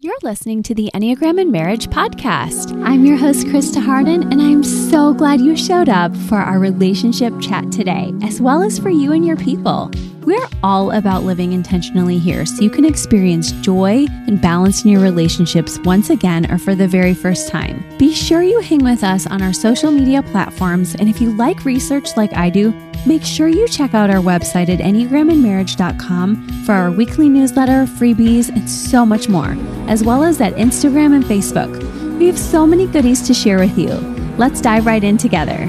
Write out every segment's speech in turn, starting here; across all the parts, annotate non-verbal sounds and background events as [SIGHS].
You're listening to the Enneagram and Marriage podcast. I'm your host, Christa Hardin, and I'm so glad you showed up for our relationship chat today, as well as for you and your people. We're all about living intentionally here so you can experience joy and balance in your relationships once again or for the very first time. Be sure you hang with us on our social media platforms, and if you like research like I do, make sure you check out our website at enneagramandmarriage.com for our weekly newsletter, freebies, and so much more, as well as at Instagram and Facebook. We have so many goodies to share with you. Let's dive right in together.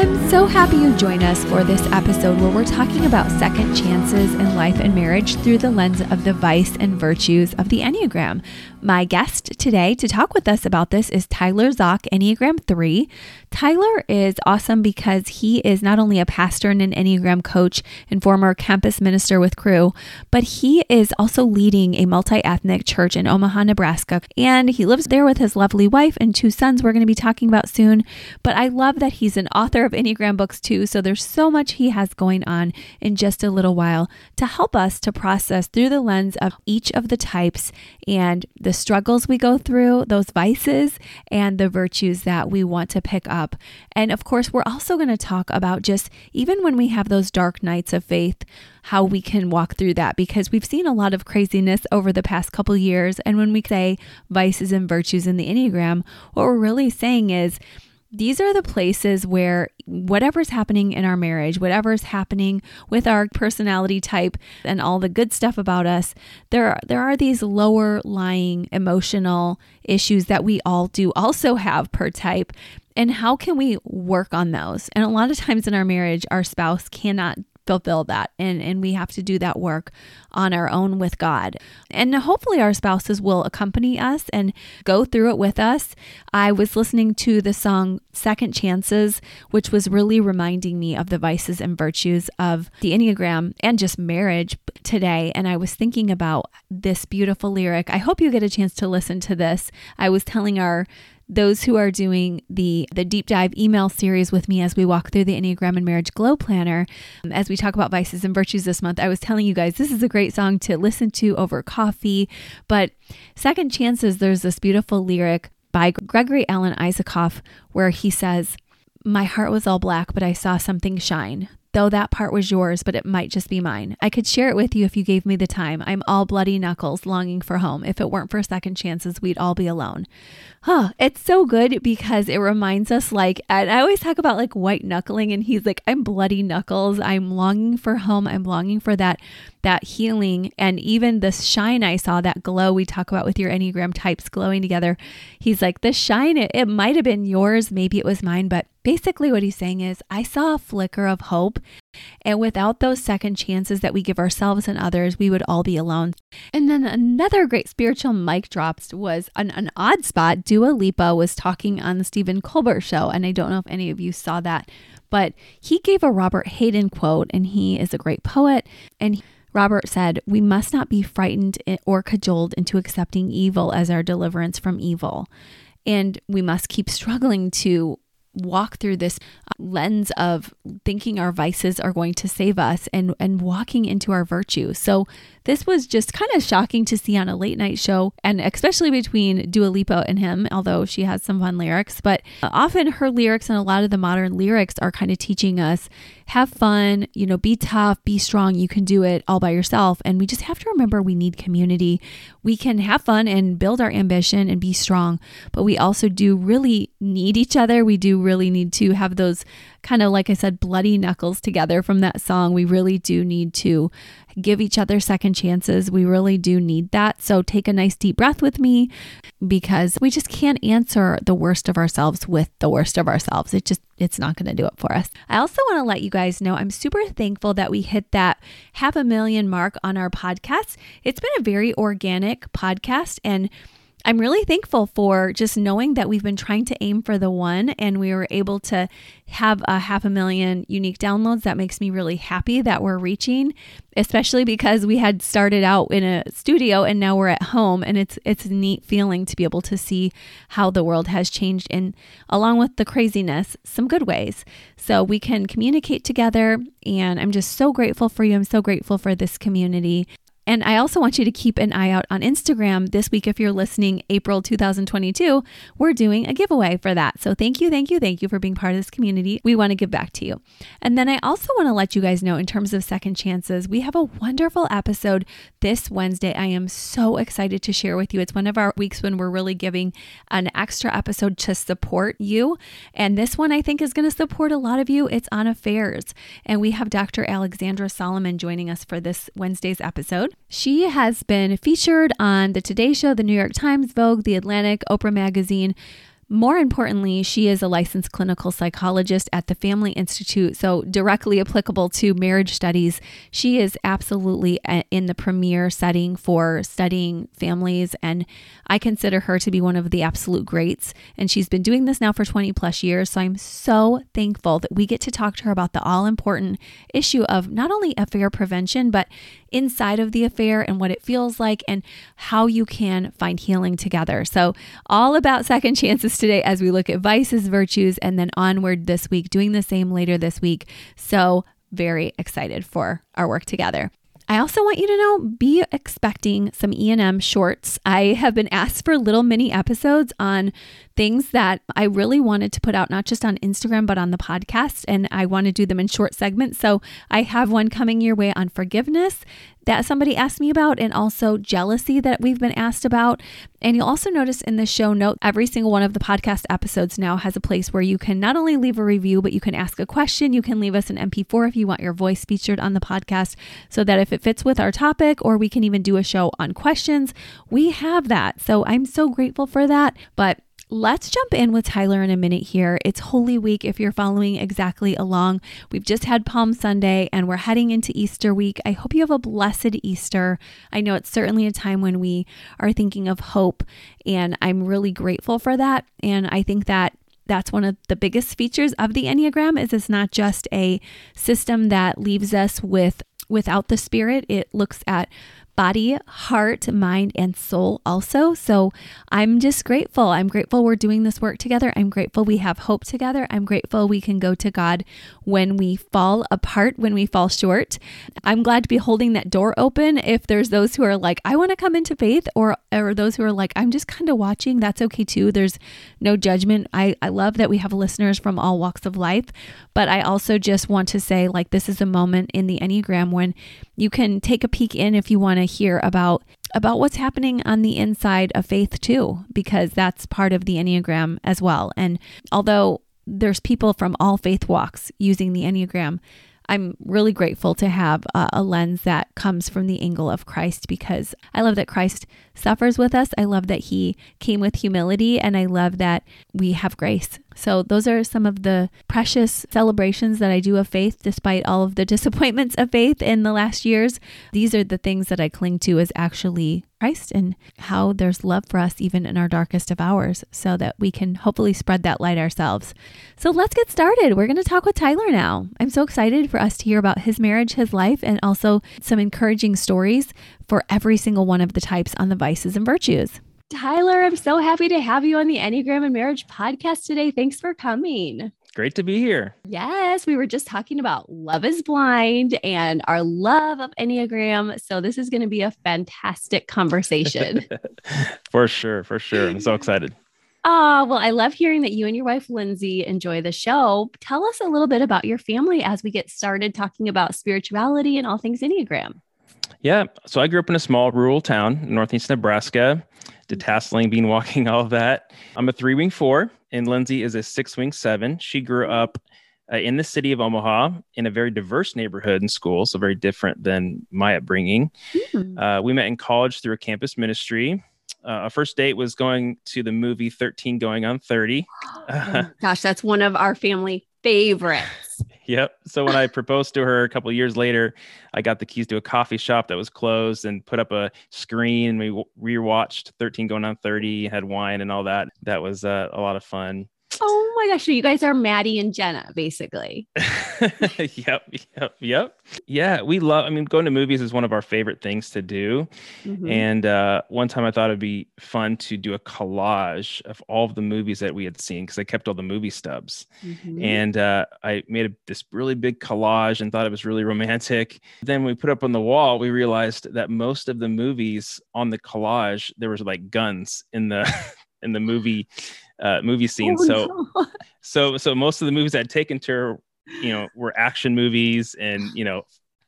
I'm so happy you joined us for this episode where we're talking about second chances in life and marriage through the lens of the vice and virtues of the Enneagram. My guest today to talk with us about this is Tyler Zach, Enneagram 3. Tyler is awesome because he is not only a pastor and an Enneagram coach and former campus minister with Cru, but he is also leading a multi ethnic church in Omaha, Nebraska. And he lives there with his lovely wife and two sons we're going to be talking about soon. But I love that he's an author of Enneagram books too. So there's so much he has going on in just a little while to help us to process through the lens of each of the types and the struggles we go through, those vices, and the virtues that we want to pick up. And of course, we're also going to talk about just even when we have those dark nights of faith, how we can walk through that because we've seen a lot of craziness over the past couple years. And when we say vices and virtues in the Enneagram, what we're really saying is, these are the places where whatever's happening in our marriage, whatever's happening with our personality type and all the good stuff about us, there are, there are these lower lying emotional issues that we all do also have per type. And how can we work on those? And a lot of times in our marriage, our spouse cannot fulfill that and and we have to do that work on our own with God. And hopefully our spouses will accompany us and go through it with us. I was listening to the song Second Chances, which was really reminding me of the vices and virtues of the Enneagram and just marriage today and I was thinking about this beautiful lyric. I hope you get a chance to listen to this. I was telling our those who are doing the the deep dive email series with me as we walk through the Enneagram and Marriage Glow Planner, um, as we talk about vices and virtues this month, I was telling you guys this is a great song to listen to over coffee. But Second Chances, there's this beautiful lyric by Gregory Alan Isakov where he says, My heart was all black, but I saw something shine though that part was yours, but it might just be mine. I could share it with you if you gave me the time. I'm all bloody knuckles, longing for home. If it weren't for second chances, we'd all be alone. Huh, it's so good because it reminds us, like, and I always talk about like white knuckling, and he's like, I'm bloody knuckles. I'm longing for home. I'm longing for that that healing and even the shine I saw, that glow we talk about with your Enneagram types glowing together. He's like, the shine, it, it might have been yours, maybe it was mine, but basically what he's saying is, I saw a flicker of hope. And without those second chances that we give ourselves and others, we would all be alone. And then another great spiritual mic drops was an, an odd spot. Dua Lipa was talking on the Stephen Colbert show. And I don't know if any of you saw that, but he gave a Robert Hayden quote, and he is a great poet. And he, Robert said, We must not be frightened or cajoled into accepting evil as our deliverance from evil. And we must keep struggling to walk through this uh, lens of thinking our vices are going to save us and and walking into our virtue. So this was just kind of shocking to see on a late night show, and especially between Dua Lipa and him, although she has some fun lyrics. But uh, often her lyrics and a lot of the modern lyrics are kind of teaching us have fun, you know, be tough, be strong. You can do it all by yourself. And we just have to remember we need community. We can have fun and build our ambition and be strong, but we also do really need each other. We do really need to have those kind of, like I said, bloody knuckles together from that song. We really do need to give each other second chances. We really do need that. So take a nice deep breath with me because we just can't answer the worst of ourselves with the worst of ourselves. It just, it's not going to do it for us. I also want to let you guys know I'm super thankful that we hit that half a million mark on our podcast. It's been a very organic podcast and I'm really thankful for just knowing that we've been trying to aim for the one and we were able to have a half a million unique downloads. That makes me really happy that we're reaching, especially because we had started out in a studio and now we're at home and it's it's a neat feeling to be able to see how the world has changed in along with the craziness, some good ways. So we can communicate together and I'm just so grateful for you. I'm so grateful for this community And I also want you to keep an eye out on Instagram this week. If you're listening, April 2022, we're doing a giveaway for that. So thank you, thank you, thank you for being part of this community. We want to give back to you. And then I also want to let you guys know in terms of second chances, we have a wonderful episode this Wednesday. I am so excited to share with you. It's one of our weeks when we're really giving an extra episode to support you. And this one I think is going to support a lot of you. It's on affairs. And we have Dr. Alexandra Solomon joining us for this Wednesday's episode. She has been featured on the Today Show, the New York Times, Vogue, The Atlantic, Oprah Magazine. More importantly, she is a licensed clinical psychologist at the Family Institute, so directly applicable to marriage studies. She is absolutely uh, in the premier setting for studying families, and I consider her to be one of the absolute greats. And she's been doing this now for 20 plus years, so I'm so thankful that we get to talk to her about the all important issue of not only affair prevention, but inside of the affair and what it feels like and how you can find healing together. So, all about second chances today as we look at vices, virtues, and then onward this week, doing the same later this week. So, very excited for our work together. I also want you to know be expecting some E&M shorts. I have been asked for little mini episodes on things that I really wanted to put out, not just on Instagram, but on the podcast. And I want to do them in short segments. So I have one coming your way on forgiveness that somebody asked me about, and also jealousy that we've been asked about. And you'll also notice in the show note, every single one of the podcast episodes now has a place where you can not only leave a review, but you can ask a question. You can leave us an MP4 if you want your voice featured on the podcast, so that if it fits with our topic, or we can even do a show on questions, we have that. So I'm so grateful for that. But Let's jump in with Tyler in a minute here. It's Holy Week if you're following exactly along. We've just had Palm Sunday and we're heading into Easter week. I hope you have a blessed Easter. I know it's certainly a time when we are thinking of hope, and I'm really grateful for that. And I think that that's one of the biggest features of the Enneagram is it's not just a system that leaves us with without the spirit. It looks at body, heart, mind, and soul also. So I'm just grateful. I'm grateful we're doing this work together. I'm grateful we have hope together. I'm grateful we can go to God when we fall apart, when we fall short. I'm glad to be holding that door open. If there's those who are like, I want to come into faith, or, or those who are like, I'm just kind of watching, that's okay too. There's no judgment. I, I love that we have listeners from all walks of life, but I also just want to say, like, this is a moment in the Enneagram when you can take a peek in if you want to hear about about what's happening on the inside of faith too because that's part of the enneagram as well. And although there's people from all faith walks using the enneagram I'm really grateful to have a, a, lens that comes from the angle of Christ because I love that Christ suffers with us. I love that he came with humility and I love that we have grace. So, those are some of the precious celebrations that I do of faith, despite all of the [LAUGHS] disappointments of faith in the last years. These are the things that I cling to as actually Christ and how there's love for us even in our darkest of hours so that we can hopefully spread that light ourselves. So let's get started. We're going to talk with Tyler now. I'm so excited for us to hear about his marriage, his life, and also some encouraging stories for every single one of the types on the vices and virtues. Tyler, I'm so happy to have you on the Enneagram and Marriage podcast today. Thanks for coming. Great to be here. Yes, we were just talking about Love is Blind and our love of Enneagram. So, this is going to be a fantastic conversation. [LAUGHS] for sure. For sure. I'm so excited. Ah, well, I love hearing that you and your wife, Lindsay, enjoy the show. Tell us a little bit about your family as we get started talking about spirituality and all things Enneagram. Yeah. So, I grew up in a small rural town, in northeast Nebraska, detasseling, bean walking, [LAUGHS] all of that. I'm a three wing four and Lindsay is a six wing seven. She grew up uh, in the city of Omaha in a very diverse neighborhood and school, so very different than my upbringing. Mm. Uh, we met in college through a campus ministry. Uh, our first date was going to the movie 13 Going on 30. oh, [GASPS] gosh, that's one of our family favorites. Yep. So when I proposed to her a couple years later, I got the keys to a coffee shop that was closed and put up a screen. And We rewatched 13 Going on 30, had wine and all that. That was uh, a lot of fun. Oh my gosh, so you guys are Matty and Jenna, basically. [LAUGHS] yep, yep, yep. Yeah, we love. I mean, going to movies is one of our favorite things to do. Mhm. And uh, one time I thought it'd be fun to do a collage of all of the movies that we had seen because I kept all the movie stubs. Mhm. And uh, I made a, this really big collage and thought it was really romantic. Then we put up on the wall, we realized that most of the movies on the collage there was like guns in the [LAUGHS] in the movie uh, movie scene. Oh, so no. [LAUGHS] so so most of the movies I'd taken to her, you know, were action movies and you know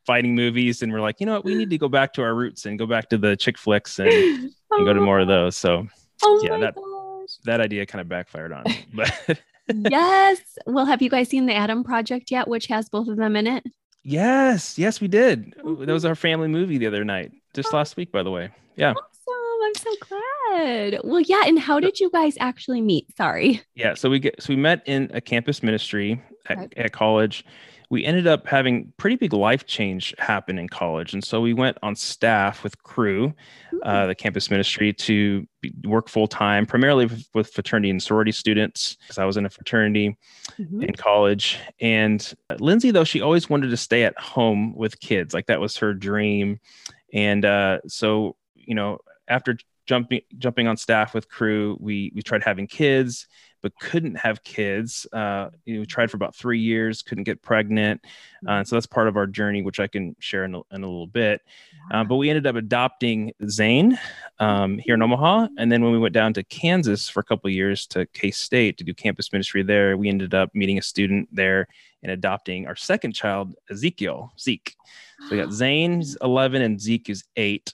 fighting movies, and we're like, you know what, we need to go back to our roots and go back to the chick flicks and, [LAUGHS] and go to more of those. So Oh yeah, that- gosh. that idea kind of backfired on me, [LAUGHS] but. yes. Well, have you guys seen the Adam Project yet, which has both of them in it? Yes, yes, we did. That was our family movie the other night, just last week, by the way. Yeah. I'm so glad. Well, yeah. And how did you guys actually meet? Sorry. yeah. So we get so we met in a campus ministry at, Right. at college. We ended up having pretty big life change happen in college, and so we went on staff with Cru, uh, the campus ministry, to be, work full time, primarily with, with fraternity and sorority students. Because I was in a fraternity, Mhm. in college. And Lindsay, though, she always wanted to stay at home with kids. Like that was her dream. And uh, so, you know, after jumping jumping on staff with Cru, we we tried having kids, but couldn't have kids. Uh, you know, we tried for about three years, couldn't get pregnant. Uh, and so that's part of our journey, which I can share in a, in a little bit. Uh, but we ended up adopting Zane um, here in Omaha, and then when we went down to Kansas for a couple of years to K State to do campus ministry there, we ended up meeting a student there and adopting our second child, Ezekiel Zeke. So we got [GASPS] Zane, who's 11, and Zeke is eight.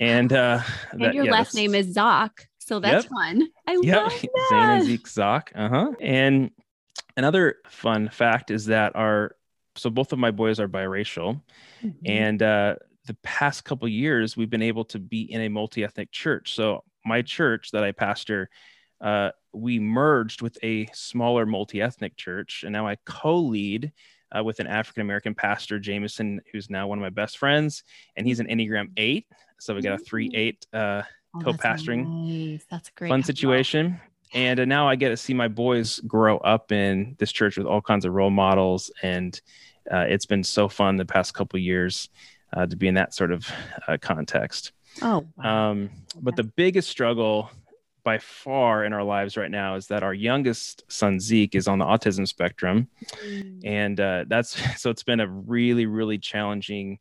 And uh, And that- your yeah, last name is Zach. So that's Yep. fun. I Yep, love [LAUGHS] Zane that. and Zeke Zach. Uh huh. And another fun fact is that our so both of my boys are biracial, Mhm. and uh, the past couple years we've been able to be in a multi-ethnic church. So my church that I pastor, uh, we merged with a smaller multi-ethnic church, and now I co-lead. Uh, with an African American pastor, Jameson, who's now one of my best friends, and he's an Enneagram eight. So we got a three eight uh, Oh, that's co-pastoring. Nice. That's a great. fun situation. And uh, now I get to see my boys grow up in this church with all kinds of role models, and uh, it's been so fun the past couple years uh, to be in that sort of uh, context. Oh, wow. Um, but the biggest struggle by far in our lives right now is that our youngest son Zeke is on the autism spectrum, Mm. and uh, that's [LAUGHS] so it's been a really really challenging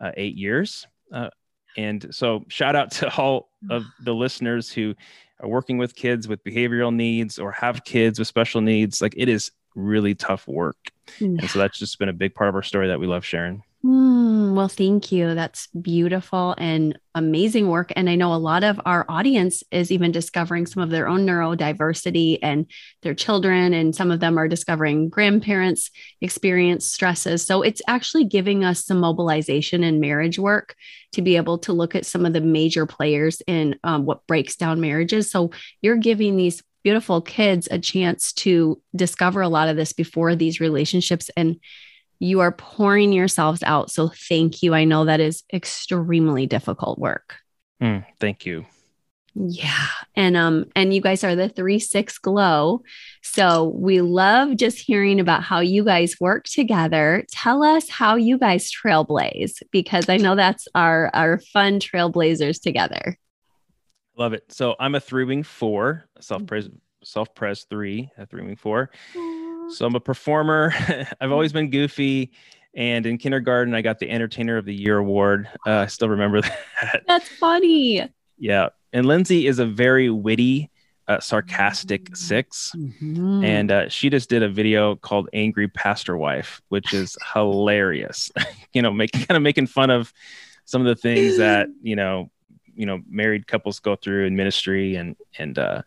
uh, eight years uh, and so shout out to all of [SIGHS] the listeners who are working with kids with behavioral needs or have kids with special needs. Like it is really tough work. And so mm. that's just been a big part of our story that we love sharing Hmm, well, thank you. That's beautiful and amazing work. And I know a lot of our audience is even discovering some of their own neurodiversity and their children, and some of them are discovering grandparents experience stresses. So it's actually giving us some mobilization in marriage work to be able to look at some of the major players in um, what breaks down marriages. So you're giving these beautiful kids a chance to discover a lot of this before these relationships and you are pouring yourselves out. So thank you. I know that is extremely difficult work. Hmm, thank you Yeah. And um and you guys are the 3 6 glow. So we love just hearing about how you guys work together. Tell us how you guys trailblaze because I know that's our our fun trailblazers together. love it so i'm a three wing four self-pres self-pres three a three wing four So I'm a performer. [LAUGHS] I've always been goofy. And in kindergarten, I got the Entertainer of the Year award. Uh, I still remember [LAUGHS] that. That's funny. yeah. And Lindsay is a very witty, uh, sarcastic six. Mhm. And uh, she just did a video called Angry Pastor Wife, which is [LAUGHS] hilarious. you know, making kind of making fun of some of the things that, you know, you know, married couples go through in ministry and and uh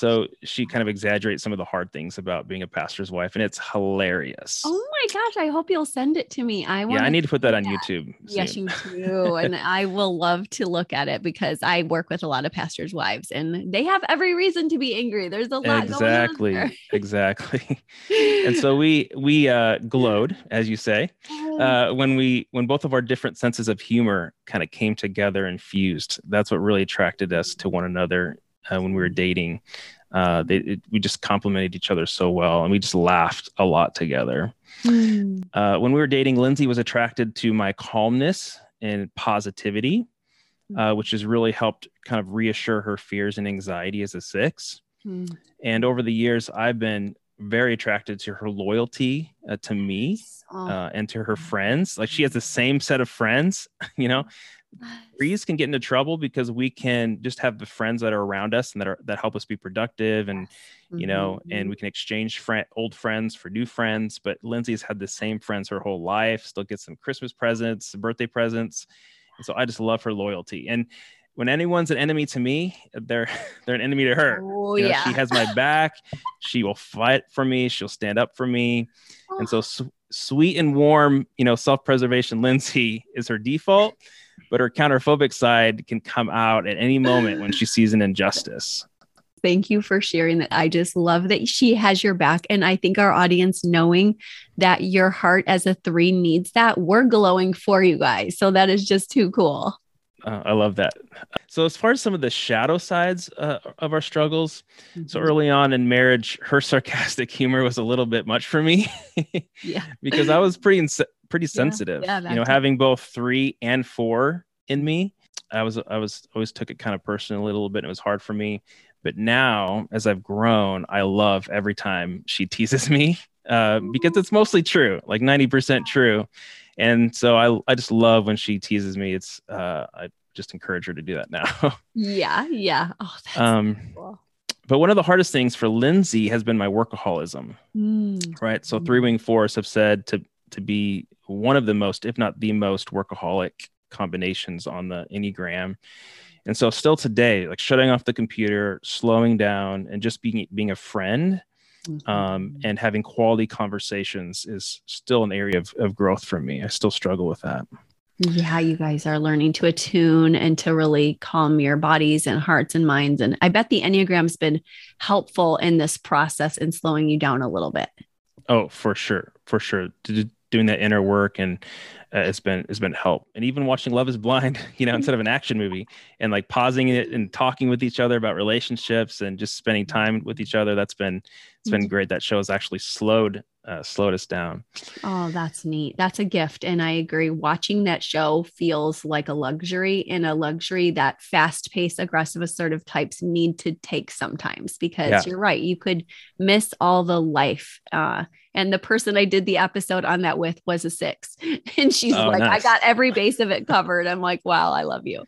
so she kind of exaggerates some of the hard things about being a pastor's wife, and it's hilarious. oh my gosh, I hope you'll send it to me. I want yeah, I need to put that on that. YouTube. Yes, you do. [LAUGHS] and I will love to look at it because I work with a lot of pastors' wives and they have every reason to be angry. There's a lot exactly, going on exactly. [LAUGHS] and so we we uh, glowed, as you say, uh, when we when both of our different senses of humor kind of came together and fused. That's what really attracted us to one another uh, when we were dating. Uh, they, it, we just complemented each other so well, and we just laughed a lot together. Mm. Uh, when we were dating, Lindsay was attracted to my calmness and positivity, uh, which has really helped kind of reassure her fears and anxiety as a six. Mm. And over the years, I've been very attracted to her loyalty uh, to me oh. uh, and to her friends. Like she has the same set of friends, [LAUGHS] you know. Threes can get into trouble because we can just have the friends that are around us and that are that help us be productive and you know mm-hmm. and we can exchange friend old friends for new friends. But Lindsay's had the same friends her whole life, still gets some Christmas presents, birthday presents. And so I just love her loyalty. And when anyone's an enemy to me, they're [LAUGHS] they're an enemy to her. Oh you know, yeah, she has my back. she will fight for me. She'll stand up for me. And so [GASPS] su- sweet and warm, you know, self-preservation Lindsay is her default, but her counterphobic side can come out at any moment when she sees an injustice. Thank you for sharing that. I just love that she has your back. And I think our audience knowing that your heart as a three needs that, we're glowing for you guys. So that is just too cool. Uh, I love that. So, as far as some of the shadow sides uh, of our struggles, mm-hmm. so early on in marriage, her [LAUGHS] sarcastic humor was a little bit much for me. yeah, [LAUGHS] because I was pretty ins- pretty sensitive. Yeah, yeah you know, having both three and four in me, I was I was always took it kind of personally a little bit. And it was hard for me, but now as I've grown, I love every time she teases [LAUGHS] me uh, because it's mostly true, like ninety percent true and so I I just love when she teases me. It's uh, I just encourage her to do that now. [LAUGHS] yeah, yeah. Oh, um, cool. But one of the hardest things for Lindsay has been my workaholism. Mm. Right. So three wing fours have said to to be one of the most, if not the most, workaholic combinations on the Enneagram. And so still today, like shutting off the computer, slowing down, and just being being a friend Mm-hmm. Um, and having quality conversations is still an area of, of growth for me. I still struggle with that. Yeah, you guys are learning to attune and to really calm your bodies and hearts and minds. And I bet the Enneagram's been helpful in this process in slowing you down a little bit. Oh, for sure. For sure. Doing that inner work and uh, it's been it's been help and even watching love is blind [LAUGHS] you know instead of an action movie and like pausing it and talking with each other about relationships and just spending time with each other that's been it's been mm-hmm. great that show has actually slowed uh, slowed us down oh that's neat that's a gift and i agree watching that show feels like a luxury and a luxury that fast paced aggressive assertive types need to take sometimes because yeah. you're right you could miss all the life uh, and the person I did the episode on that with was a six. [LAUGHS] And [LAUGHS] she's oh, like, nice. I got every base of it covered. I'm like, wow, I love you.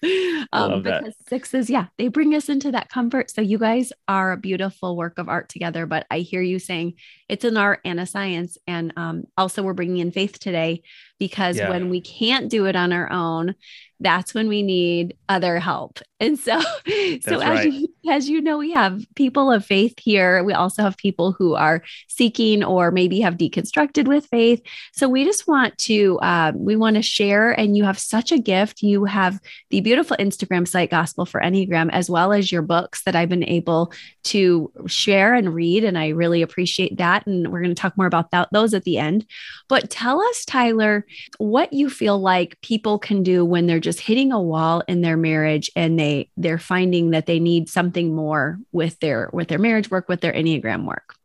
Um, love because that. sixes, yeah, they bring us into that comfort. So you guys are a beautiful work of art together. But I hear you saying it's an art and a science. And um, also, we're bringing in faith today because yeah. when we can't do it on our own, that's when we need other help. And so, [LAUGHS] so as, right. you, as you know, we have people of faith here. We also have people who are seeking or maybe have deconstructed with faith. So we just want to, uh, we want to share. And you have such a gift. You have the beautiful Instagram site, Gospel for Enneagram, as well as your books that I've been able to share and read. And I really appreciate that. And we're going to talk more about that, those at the end. But tell us, Tyler, what you feel like people can do when they're just hitting a wall in their marriage and they they're finding that they need something more with their with their marriage work with their enneagram work?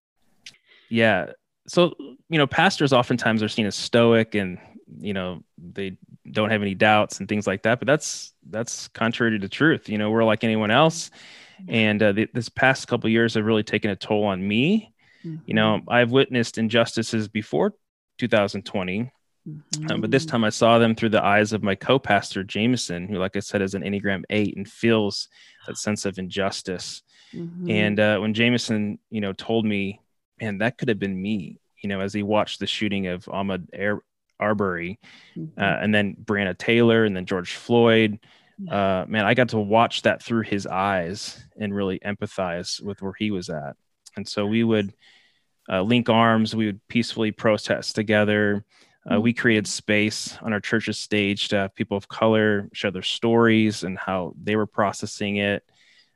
Yeah. So you know pastors oftentimes are seen as stoic and you know they don't have any doubts and things like that but that's that's contrary to the truth. You know we're like anyone else. And uh, the, this past couple years have really taken a toll on me. Mm-hmm. you know i've witnessed injustices before 2020 Mm-hmm. Um, but this time I saw them through the eyes of my co pastor, Jameson, who, like I said, is an Enneagram 8 and feels that sense of injustice. Mm-hmm. And uh, when Jameson, you know, told me, man, that could have been me, you know, as he watched the shooting of Ahmaud Air- Arbery mm-hmm. uh, and then Breonna Taylor and then George Floyd. Uh, man, I got to watch that through his eyes and really empathize with where he was at. And so we would uh, link arms, we would peacefully protest together. Uh, we created space on our church's stage to have people of color share their stories and how they were processing it.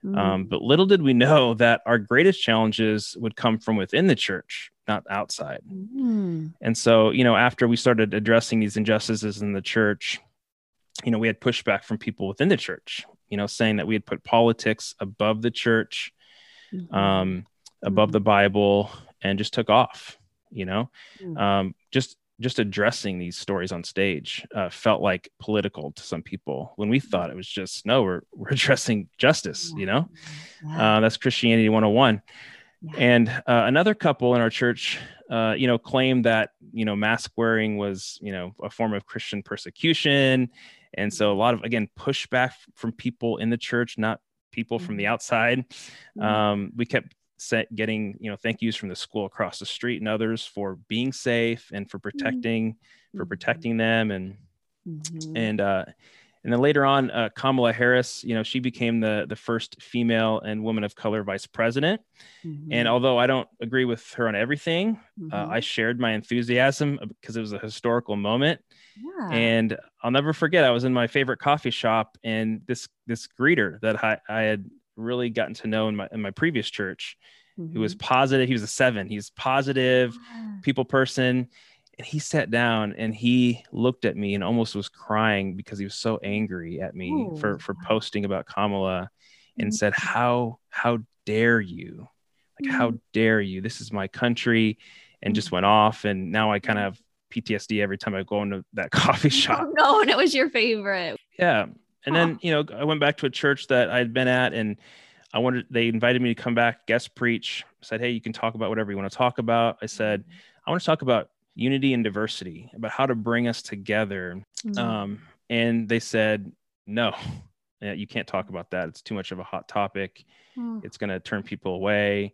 Mm. Um, but little did we know [LAUGHS] that our greatest challenges would come from within the church, not outside. Mm. And so, you know, after we started addressing these injustices in the church, you know, we had pushback from people within the church, you know, saying that we had put politics above the church. mm-hmm. um, above mm-hmm. the Bible and just took off. You know, mm. um, just just addressing these stories on stage uh, felt like political to some people when we thought it was just no we're, we're [LAUGHS] addressing justice you know? Uh, that's christianity 101 yeah. and uh, another couple in our church uh, you know claimed that you know mask wearing was you know a form of christian persecution. And so a lot of again pushback from people in the church not people from the mm-hmm. outside. Mm-hmm. um, we kept set getting you know thank yous from the school across the street and others for being safe and for mm-hmm. protecting mm-hmm. for protecting them and mm-hmm. and uh and then later on uh, kamala harris you know she became the the first female and woman of color vice president mm-hmm. and although i don't agree with her on everything uh, mm-hmm. i shared my enthusiasm because it was a historical moment yeah. and i'll never forget i was in my favorite coffee shop and this this greeter that i, I had really gotten to know in my in my previous church mm-hmm. who was mm-hmm. positive he was a seven he's positive people person and he sat down and he looked at me and almost was crying because he was so angry at me Ooh. for for posting about kamala and mm-hmm. said how how dare you like mm-hmm. how dare you this is my country and just mm-hmm. went off and now i kind of have ptsd every time i go into that [LAUGHS] coffee [LAUGHS] shop oh, no and it was your favorite yeah and then, you know, I went back to a church that I'd been at and I wanted, they invited me to come back, guest preach, said, Hey, you can talk about whatever you want to talk about. I said, mm-hmm. I want to talk about unity and diversity, about how to bring us together. Mm-hmm. Um, and they said, No, [LAUGHS] you can't talk about that. It's too much of a hot topic. Mm. It's going to turn people away.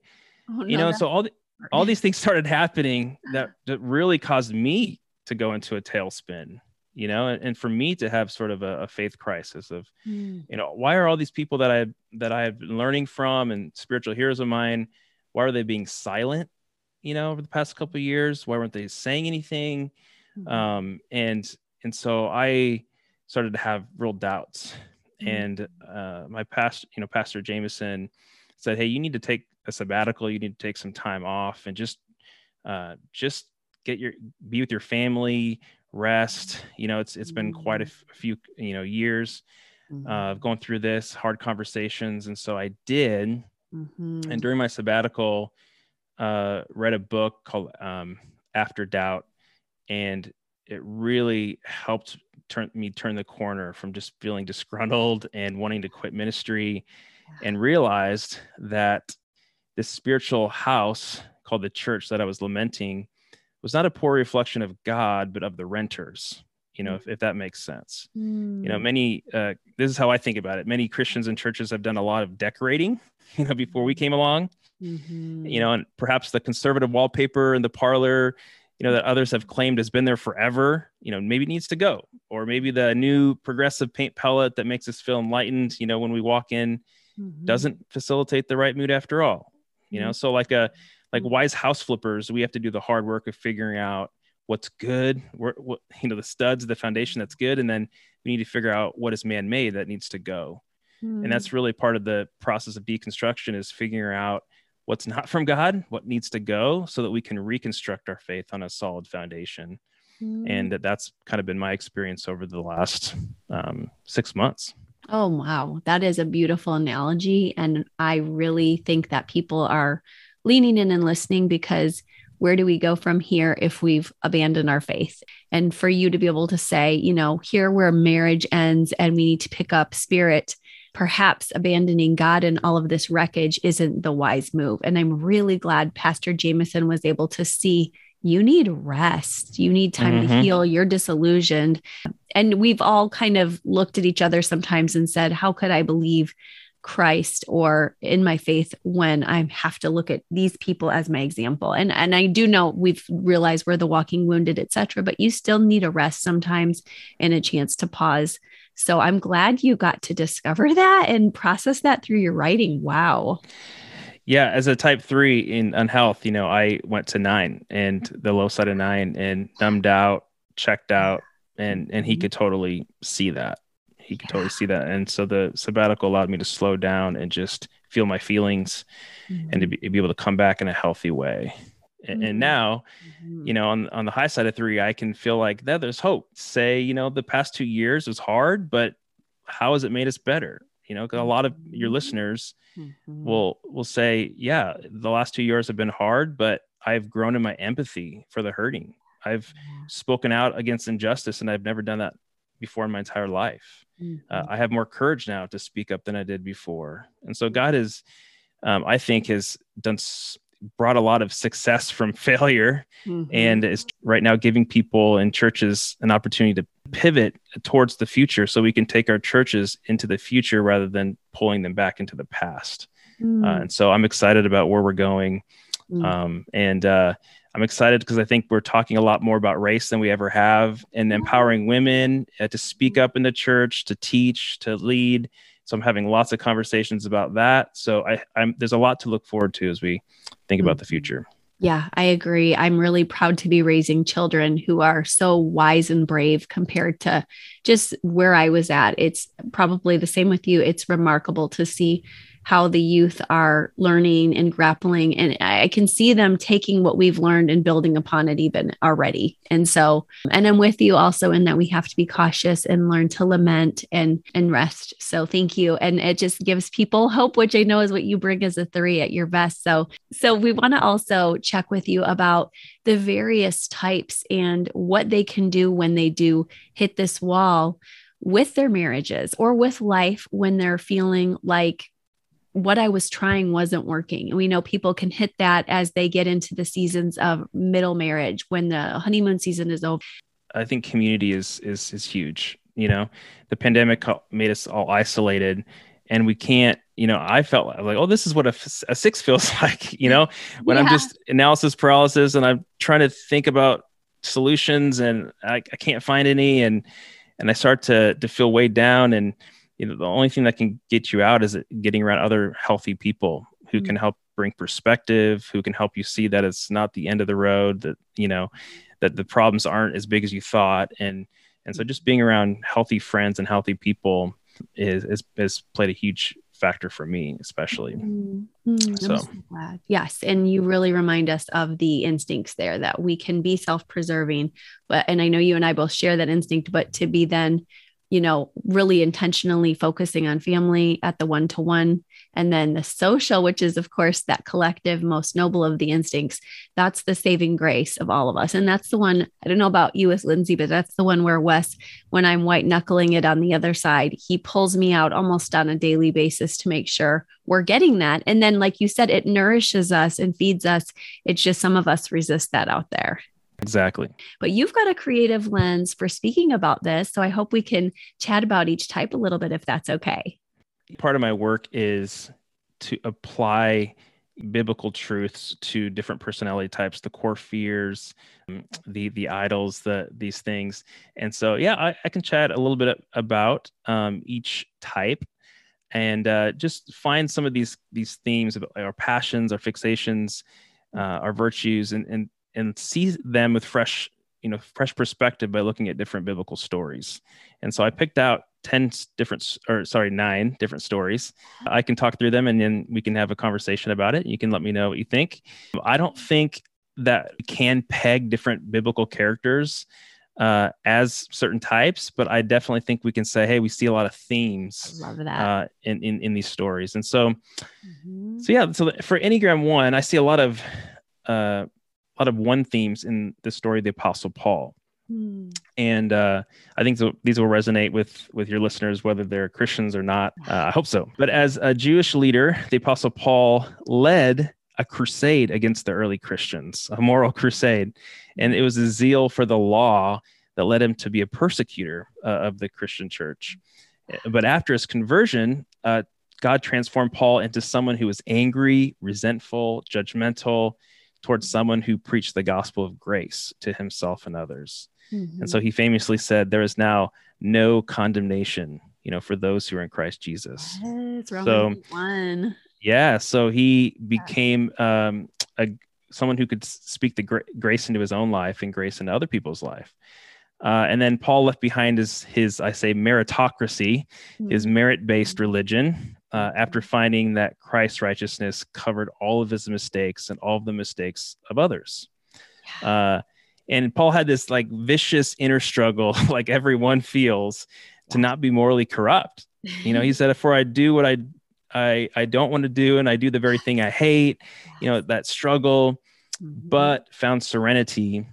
Oh, you know, so all, the, all these things started happening that, [LAUGHS] that really caused me to go into a tailspin you know and, and for me to have sort of a, a faith crisis of mm. you know why are all these people that i that i have been learning from and spiritual heroes of mine why are they being silent you know over the past couple years why weren't they saying anything mm-hmm. um and and so i started to have real doubts mm-hmm. and uh my past you know pastor jameson said hey you need to take a sabbatical you need to take some time off and just uh just get your be with your family rest. You know, it's it's been quite a mm. few you know years mm-hmm. uh, of going through this hard conversations, and so I did. Mm-hmm. And during my sabbatical, uh, read a book called um, After Doubt, and it really helped turn me turn the corner from just feeling disgruntled [LAUGHS] and wanting to quit ministry, and realized that this spiritual house called the church that I was lamenting was not a poor reflection of God, but of the renters. You know, mm. if, if that makes sense. Mm. You know, many, uh, this is how I think about it. Many Christians and churches have done a lot of decorating, [LAUGHS] you know, before we came along. Mm-hmm. You know, and perhaps the conservative wallpaper in the parlor, you know, that others have claimed has been there forever, you know, maybe needs to go. Or maybe the new progressive paint palette that makes us feel enlightened, you know, when we walk in mm-hmm. doesn't facilitate the right mood after all. You know, mm-hmm. so like a like mm. wise house flippers we have to do the hard work of figuring out what's good what, what you know the studs the foundation that's good and then we need to figure out what is man-made that needs to go mm. and that's really part of the process of deconstruction is figuring out what's not from god what needs to go so that we can reconstruct our faith on a solid foundation mm. and that that's kind of been my experience over the last um, six months oh wow that is a beautiful analogy and i really think that people are leaning in and listening because where do we go from here if we've abandoned our faith? And for you to be able to say, you know, here where marriage ends and we need to pick up spirit, perhaps abandoning God and all of this wreckage isn't the wise move. And I'm really glad Pastor Jameson was able to see you need rest. You need time mm-hmm. to heal. You're disillusioned. And we've all kind of looked at each other sometimes and said, How could I believe Christ or in my faith when I have to look at these people as my example. And and I do know we've realized we're the walking wounded, etc. But you still need a rest sometimes and a chance to pause. So I'm glad you got to discover [LAUGHS] that and process that through your writing. Wow. Yeah, as a type three in unhealth, you know, I went to nine and the low side of nine and numbed out, checked out, and and he could totally see that he could totally see that. And so the sabbatical allowed me to slow down and just feel my feelings mm-hmm. and to be, be, able to come back in a healthy way. And, mm-hmm. and now, mm-hmm. you know, on, on the high side of three, I can feel like that there's hope. Say, you know, the past two years was hard, but how has it made us better? you know, a lot of your listeners Mhm. will will say, yeah, the last two years have been hard, but I've grown in my empathy for the hurting. I've spoken out against injustice, and I've never done that before in my entire life. Mhm. Uh, I have more courage now to speak up than I did before, and so God is, um, I think, has done brought a lot of success from [LAUGHS] failure, Mhm. and is right now giving people and churches an opportunity to pivot towards the future, so we can take our churches into the future rather than pulling them back into the past. Mm, Uh, and so I'm excited about where we're going. Mm. Um, and uh, I'm excited because I think we're talking a lot more about race than we ever have and empowering women uh, to speak up in the church, to teach, to lead. So I'm having lots of conversations about that. So I, I'm, there's a lot to look forward to as we think about the Mhm. future. Yeah, I agree. I'm really proud to be raising children who are so wise and brave compared to just where I was at. It's probably the same with you. It's remarkable to see how the youth are learning and grappling. And I can see them taking what we've learned and building upon it even already. And so, and I'm with you also in that we have to be cautious and learn to lament and and rest. So thank you. And it just gives people hope, which I know is what you bring as a three at your best. So so we want to also check with you about the various types and what they can do when they do hit this wall with their marriages or with life when they're feeling like what I was trying wasn't working. And we know people can hit that as they get into the seasons of middle marriage when the honeymoon season is over. I think community is is is huge. You know, the pandemic made us all isolated, and we can't. You know, I felt like, oh, this is what a, f- a six [LAUGHS] feels like. You know, when I'm just analysis paralysis and I'm trying to think about solutions and I, I can't find any, and and I start to to feel weighed down. And you know, the only thing that can get you out is getting around other healthy people who can help bring perspective, who can help you see that it's not the end of the road. That you know that the problems aren't as big as you thought and and so just being around healthy friends and healthy people is is has played a huge factor for me especially Mm, mm, I'm So- so glad. Yes. And you really remind us of the instincts there that we can be self preserving. But, and I know you and I both share that instinct, but to be then, you know, really intentionally focusing on family at the one to one. And then the social, which is, of course, that collective, most noble of the instincts. That's the saving grace of all of us. And that's the one, I don't know about you as Lindsay, but that's the one where Wes, when I'm white knuckling it on the other side, he pulls me out almost on a daily basis to make sure we're getting that. And then, like you said, it nourishes us and feeds us. It's just some of us resist that out there. Exactly But you've got a creative lens for speaking about this. So I hope we can chat about each type a little bit if that's okay. part of my work is to apply biblical truths to different personality types the core fears um, the the idols the these things and so yeah i, I can chat a little bit about um, each type and uh, just find some of these these themes about our passions our fixations uh, our virtues and and and see them with fresh you know fresh perspective by looking at different biblical stories. And so i picked out 10 different or sorry nine different stories. I can talk through them and then we can have a conversation about it. You can let me know what you think. I don't think that can peg different biblical characters uh, as certain types but i definitely think we can say hey we see a lot of themes Love that. uh, in, in in these stories. And so Mhm. so yeah, so for Enneagram one, I see a lot of uh, lot of one themes in the story of the Apostle Paul, Hmm. and uh, I think so, these will resonate with with your listeners, whether they're Christians or not. Uh, I hope so. But as a Jewish leader, the Apostle Paul led a crusade against the early Christians, a moral crusade, and it was a zeal for the law that led him to be a persecutor uh, of the Christian church. But after his conversion, uh, God transformed Paul into someone who was angry, resentful, judgmental towards someone who preached the gospel of grace to himself and others. And so he famously said, There is now no condemnation, you know, for those who are in Christ Jesus. Yes, So- 1. Yeah. So he became um, a someone who could speak the gra- grace into his own life and grace into other people's life. Uh, and then Paul left behind his, his, I say, meritocracy, his Hmm. merit based religion uh, after finding that Christ's righteousness covered all of his mistakes and all of the mistakes of others. Uh, and Paul had this like vicious inner struggle, [LAUGHS] like everyone feels, to not be morally corrupt. You know, he said, "For I do what I I I don't want to do, and I do the very thing I hate." You know, that struggle, Mhm. but found serenity,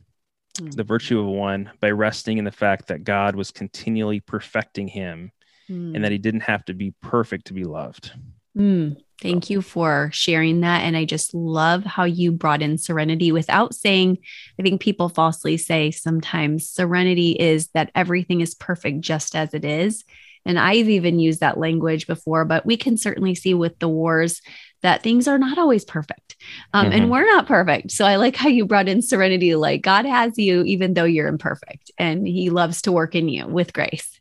Mhm. the virtue of one, by resting in the fact that God was continually perfecting him, and that he didn't have to be perfect to be loved. Mm, thank you for sharing that. And I just love how you brought in serenity without saying, I think people falsely say sometimes serenity is that everything is perfect just as it is. And I've even used that language before, but we can certainly see with the wars that things are not always perfect. Um, Mhm. And we're not perfect. So I like how you brought in serenity like God has you, even though you're imperfect, and He loves to work in you with grace.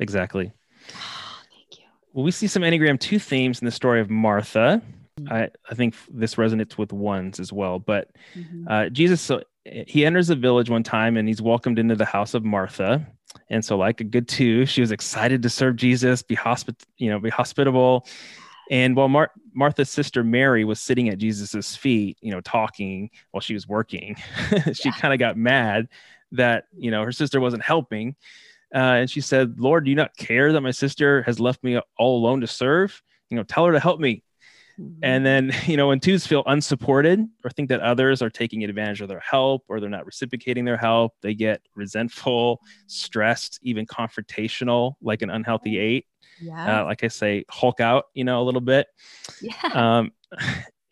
Exactly. [GASPS] Thank you. Well, we see some Enneagram 2 themes in the story of Martha. Mm. I, I think this resonates with ones as well. But Mhm. uh, Jesus, so he enters a village one time and he's welcomed into the house of Martha. And so, like a good two, she was excited to serve Jesus, be hospit, you know, be hospitable. And while Mar- Martha's sister Mary was sitting at Jesus's feet, you know, talking while she was working, [LAUGHS] she Yeah. kind of got mad that you know her sister wasn't helping. Uh, and she said, Lord, do you not care that my sister has left me all alone to serve? You know, tell her to help me. And then, [LAUGHS] you know, when twos feel unsupported or think that others are taking advantage of their help or they're not reciprocating their help, they get resentful, stressed, even confrontational, like an unhealthy eight. yeah. Uh, like I say, Hulk out, you know, a little bit. yeah. Um,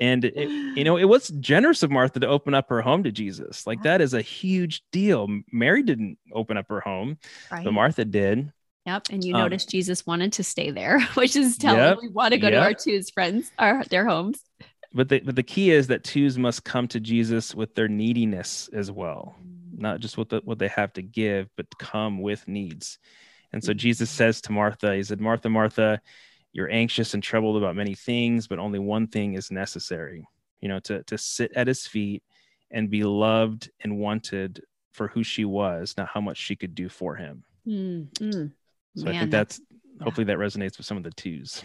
and it, you know, [GASPS] it was generous of Martha to open up her home to Jesus. Like that is a huge deal. Mary didn't open up her home, right. but Martha did. Yep. And you Um, notice Jesus wanted to stay there, [LAUGHS] which is telling Yep, we want to go to our twos friends, our their homes. But the, but the key is that twos must come to Jesus with their neediness as well. not just what the, what they have to give, but come with needs. And so Jesus says to Martha, He said, Martha, Martha, you're anxious and troubled about many things, but only one thing is necessary. You know, to to sit at His feet and be loved and wanted for who she was, not how much she could do for Him. Mm, mm. So I think that's that's hopefully that resonates with some of the twos.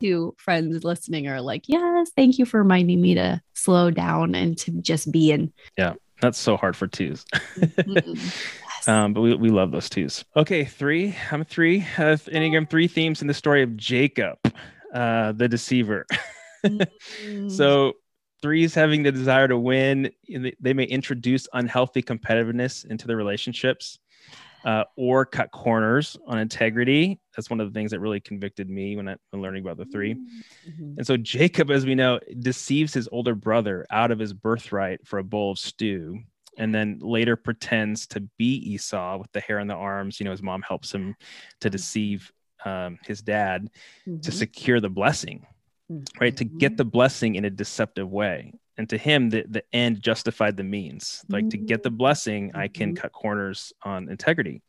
two friends listening are like, yes, thank you for reminding me to slow down and to just be in. Yeah, that's so hard for twos. [LAUGHS] Mm, yes. Um, but we, we love those twos. Okay, three. I'm a three. Uh, Enneagram three themes in the story of Jacob, uh, the deceiver. [LAUGHS] Mm, So threes having the desire to win, and they- may introduce unhealthy competitiveness into their relationships. Uh, or cut corners on integrity. That's one of the things that really convicted me when I when learning about the three. Mhm. And so Jacob, as we know, deceives his older brother out of his birthright for a bowl of stew, and then later pretends to be Esau with the hair on the arms. You know, his mom helps him to deceive um, his dad to Mhm. secure the blessing, right? To get the blessing in a deceptive way. And to him, the, the end justified the means. Like to get the blessing, I can cut corners on integrity.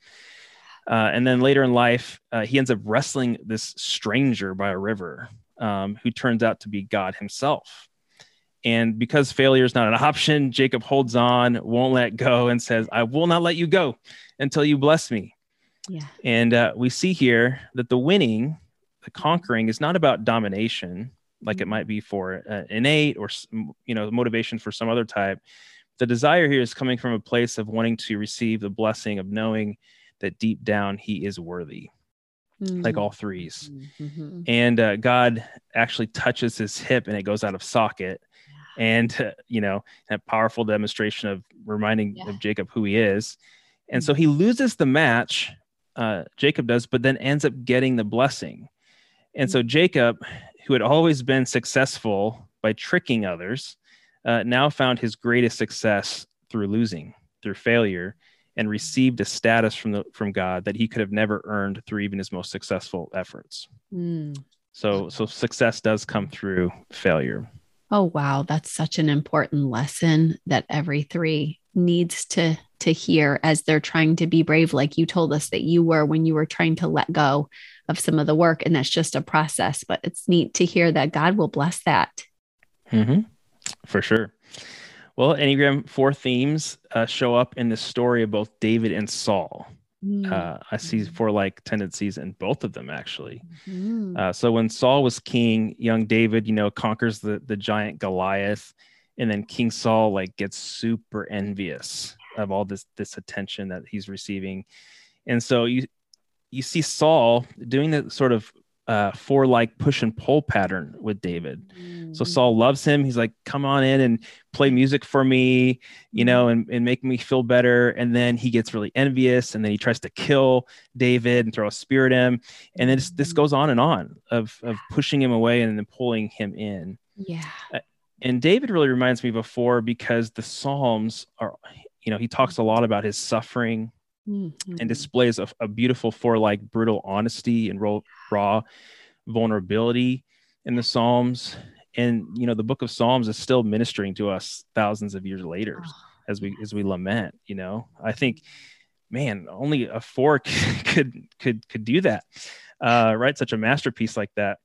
Uh, and then later in life, uh, he ends up wrestling this stranger by a river um, who turns out to be God himself. And because failure is not an option, Jacob holds on, won't let go, and says, I will not let you go until you bless me. Yeah. And uh, we see here that the winning, the conquering, is not about domination, like it might be for uh, innate or you know motivation for some other type. The desire here is coming from a place of wanting to receive the blessing of knowing that deep down he is worthy, like all threes. Mhm. And uh, God actually touches his hip and it goes out of socket. And uh, [LAUGHS] you know, a powerful demonstration of reminding Yeah. of Jacob who he is. And so he loses the match, uh, Jacob does, but then ends up getting the blessing. And so Jacob, who had always been successful by tricking others, uh, now found his greatest success through losing, through failure, and received a status from the from God that he could have never earned through even his most successful efforts. Mm. So, so success does come through failure. Oh wow, that's such an important lesson that every three needs to to hear as they're trying to be brave like you told us that you were when you were trying to let go of some of the work and that's just a process, but it's neat to hear that God will bless that. Mm-hmm. For sure. Well, Enneagram four themes uh, show up in the story of both David and Saul. Uh, I see four like tendencies in both of them, actually. Mm. Uh, so when Saul was king, young David, you know, conquers the the giant Goliath, and then King Saul like gets super envious of all this this attention that he's receiving, and so you you see Saul doing the sort of uh, for like push and pull pattern with David. Mm-hmm. So Saul loves him. He's like, come on in and play music for me, you know, and, and make me feel better. And then he gets really envious and then he tries to kill David and throw a spear at him. And then this, this mm-hmm. goes on and on of, of pushing him away and then pulling him in. Yeah. Uh, and David really reminds me before because the Psalms are, you know, he talks a lot about his suffering mm-hmm. and displays a, a, beautiful for like brutal honesty and raw, raw vulnerability in the Psalms. And you know, the book of Psalms is still ministering to us thousands of years later oh. as we as we lament. You know, I think, man, only a four [LAUGHS] could could could do that. Uh, write such a masterpiece like that.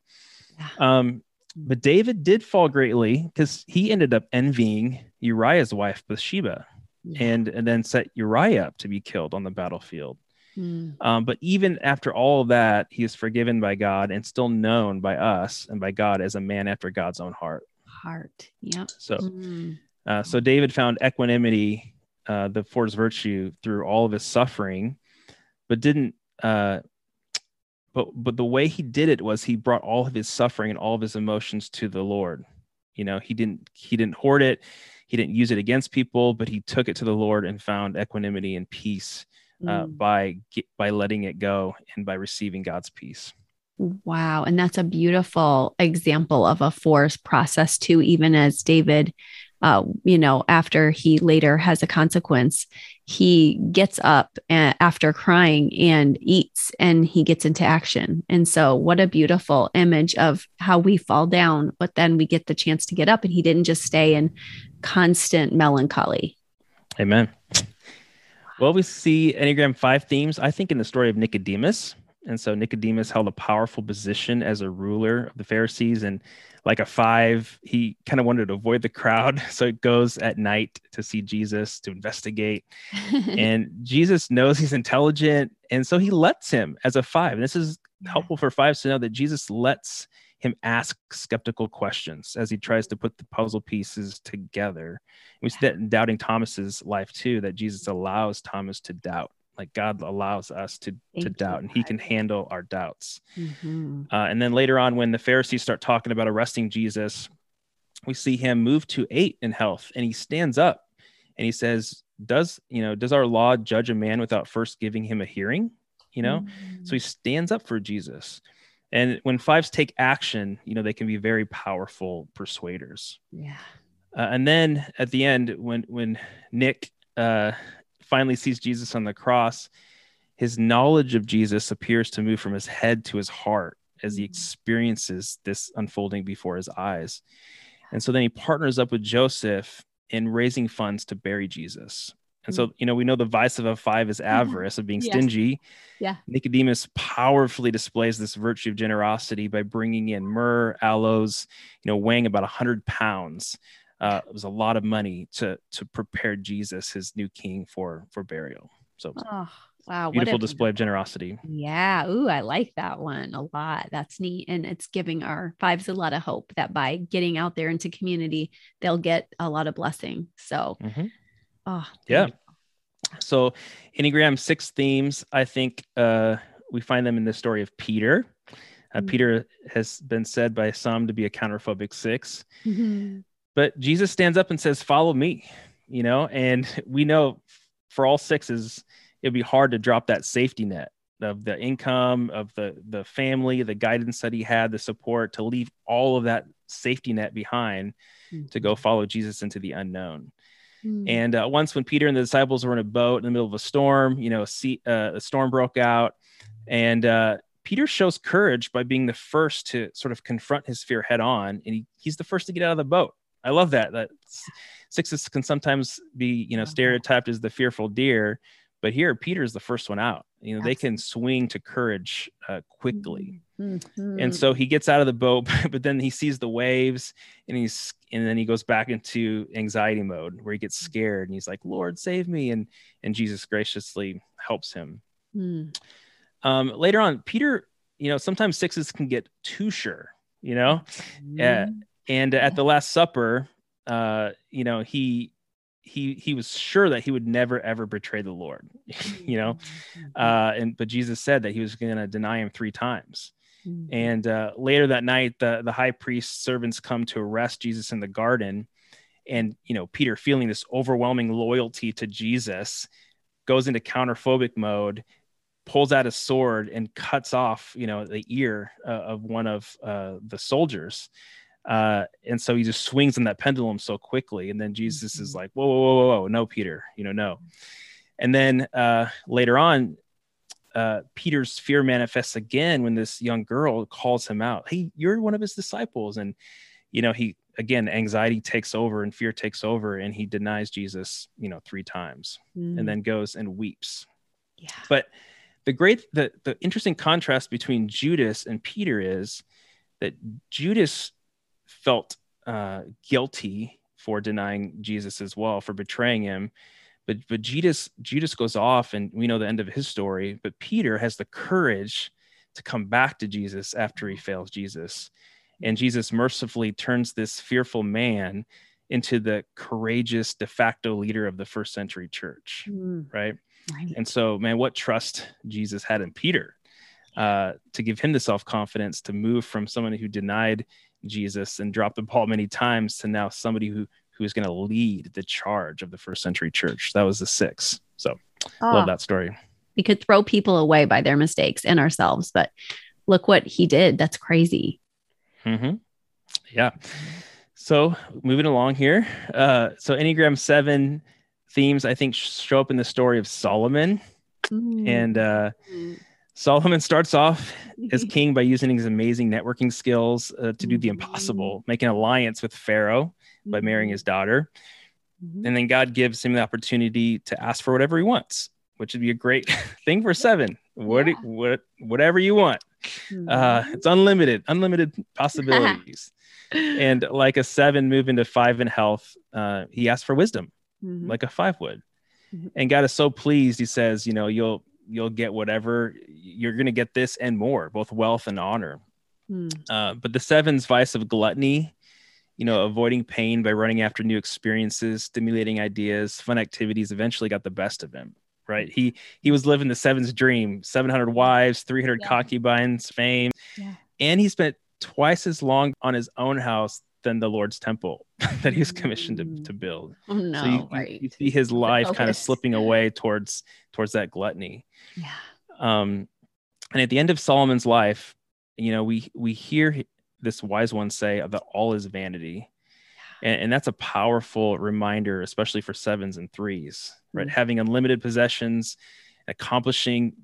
Um, but David did fall greatly because he ended up envying Uriah's wife Bathsheba yeah. and and then set Uriah up to be killed on the battlefield. Mm. Um, but even after all of that, he is forgiven by God and still known by us and by God as a man after God's own heart. Heart, yep. So, mm. uh, so David found equanimity, uh, the force virtue, through all of his suffering, but didn't. Uh, but but the way he did it was he brought all of his suffering and all of his emotions to the Lord. You know, he didn't he didn't hoard it he didn't use it against people, but he took it to the Lord and found equanimity and peace uh, mm. by by letting it go and by receiving God's peace. Wow. And that's a beautiful example of a force process, too, even as David, uh, you know, after he later has a consequence, he gets up after crying and eats and he gets into action. And so, what a beautiful image of how we fall down, but then we get the chance to get up. And he didn't just stay in constant melancholy. Amen. Well, we see Enneagram 5 themes, I think, in the story of Nicodemus. And so Nicodemus held a powerful position as a ruler of the Pharisees. And like a five, he kind of wanted to avoid the crowd. [LAUGHS] So it goes at night to see Jesus to investigate. [LAUGHS] and Jesus knows he's intelligent. And so he lets him as a five. And this is helpful for fives to know that Jesus lets him ask skeptical questions as he tries to put the puzzle pieces together. We see that in doubting Thomas's life too, that Jesus allows Thomas to doubt. Like God allows us to, to doubt, and He can handle our doubts. Mm-hmm. Uh, and then later on, when the Pharisees start talking about arresting Jesus, we see him move to eight in health, and he stands up and he says, "Does you know? Does our law judge a man without first giving him a hearing?" You know, mm-hmm. so he stands up for Jesus. And when fives take action, you know, they can be very powerful persuaders. Yeah. Uh, and then at the end, when when Nick uh, finally sees Jesus on the cross, his knowledge of Jesus appears to move from his head to his heart as he mm. experiences this unfolding before his eyes. And so then he partners up with Joseph in raising funds to bury Jesus. And so, mm. you know, we know the vice of a five is avarice, of being yes. stingy. Yeah. Nicodemus powerfully displays this virtue of generosity by bringing in myrrh, aloes, you know, weighing about 100 pounds. Uh, it was a lot of money to to prepare Jesus, his new king, for for burial. So, oh, wow, beautiful display of generosity. Yeah, ooh, I like that one a lot. That's neat, and it's giving our fives a lot of hope that by getting out there into community, they'll get a lot of blessing. So. Mm-hmm Oh, yeah. So, Enneagram six themes, I think uh, we find them in the story of Peter. Uh, mm-hmm. Peter has been said by some to be a counterphobic 6 mm-hmm. But Jesus stands up and says, Follow me, you know, and we know for all sixes, it'd be hard to drop that safety net of the income, of the, the family, the guidance that he had, the support to leave all of that safety net behind mm-hmm. to go follow Jesus into the unknown. Mm. And uh, once when Peter and the disciples were in a boat in the middle of a storm, you know, a, sea, uh, a storm broke out, and uh, Peter shows courage by being the first to sort of confront his fear head on, and he, he's the first to get out of the boat. I love that. That sixes can sometimes be, you know, stereotyped as the fearful deer, but here Peter is the first one out. You know, Absolutely. they can swing to courage uh, quickly. Mm-hmm. And so he gets out of the boat, [LAUGHS] but then he sees the waves and he's and then he goes back into anxiety mode where he gets mm. scared and he's like, Lord, save me. And and Jesus graciously helps him. Mm. Um, later on, Peter, you know, sometimes sixes can get too sure, you know. Mm. Uh, and at the Last Supper, uh, you know, he he he was sure that he would never ever betray the Lord, [LAUGHS] you know. Mm-hmm. Uh, and but Jesus said that he was going to deny him three times. Mhm. And uh, later that night, the the high priest's servants come to arrest Jesus in the garden, and you know Peter, feeling this overwhelming loyalty to Jesus, goes into counterphobic mode, pulls out a sword and cuts off you know the ear uh, of one of uh, the soldiers. Uh, and so he just swings on that pendulum so quickly, and then Jesus is like, "Whoa, whoa, whoa, whoa, whoa, no, Peter, you know, no." And then uh, later on, uh, Peter's fear manifests again when this young girl calls him out. Hey, you're one of his disciples. And, you know, he, again, anxiety takes over and fear takes over, and he denies Jesus, you know, three times Mhm. and then goes and weeps. yeah. But the great, the, the interesting contrast between Judas and Peter is that Judas felt uh, guilty for denying Jesus as well, for betraying him but but Judas Judas goes off, and we know the end of his story. But Peter has the courage to come back to Jesus after he fails Jesus, and Jesus mercifully turns this fearful man into the courageous de facto leader of the first century church, Mm, right? right. And so, man, what trust Jesus had in Peter uh, to give him the self confidence to move from someone who denied Jesus and dropped the ball many times to now somebody who who is going to lead the charge of the first century church. That was the six. So Ah, love that story. We could throw people away by their mistakes and ourselves, but look what he did. That's crazy. hmm Yeah. So moving along here. Uh, so Enneagram seven themes, I think, show up in the story of Solomon. And uh, Mm. Solomon starts off as king by using his amazing networking skills uh, to do the impossible, make an alliance with Pharaoh by marrying his daughter. Mhm. And then God gives him the opportunity to ask for whatever he wants, which would be a great [LAUGHS] thing for seven. What, Yeah. what, whatever you want. Uh, it's unlimited, unlimited possibilities. [LAUGHS] and like a seven move into five in health, uh, he asked for wisdom, Mhm. like a five would. And God is so pleased. He says, you know, you'll you'll get whatever you're going to get this and more, both wealth and honor. Mm. Uh, but the seven's vice of gluttony, you know, avoiding pain by running after new experiences, stimulating ideas, fun activities, eventually got the best of him. Right? He he was living the seven's dream: 700 wives, 300 Yeah. concubines, fame, Yeah. and he spent twice as long on his own house than the Lord's temple [LAUGHS] that he was commissioned to, Mm. to build. Oh no, so you, you- right. you see his life kind of slipping away towards towards that gluttony yeah. um, and at the end of Solomon's life, you know, we we hear this wise one say that all is vanity, and, and that's a powerful reminder, especially for sevens and threes, right? Mm. Having unlimited possessions, accomplishing,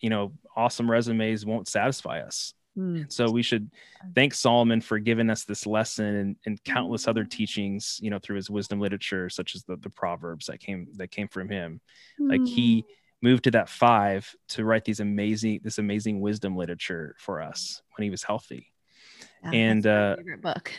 you know, awesome resumes won't satisfy us. Mm. So we should thank Solomon for giving us this lesson and, and countless other teachings, you know, through his wisdom literature, such as the, the Proverbs that came that came from him like he moved to that five to write these amazing this amazing wisdom literature for us when he was healthy Yeah, and, uh, favorite book.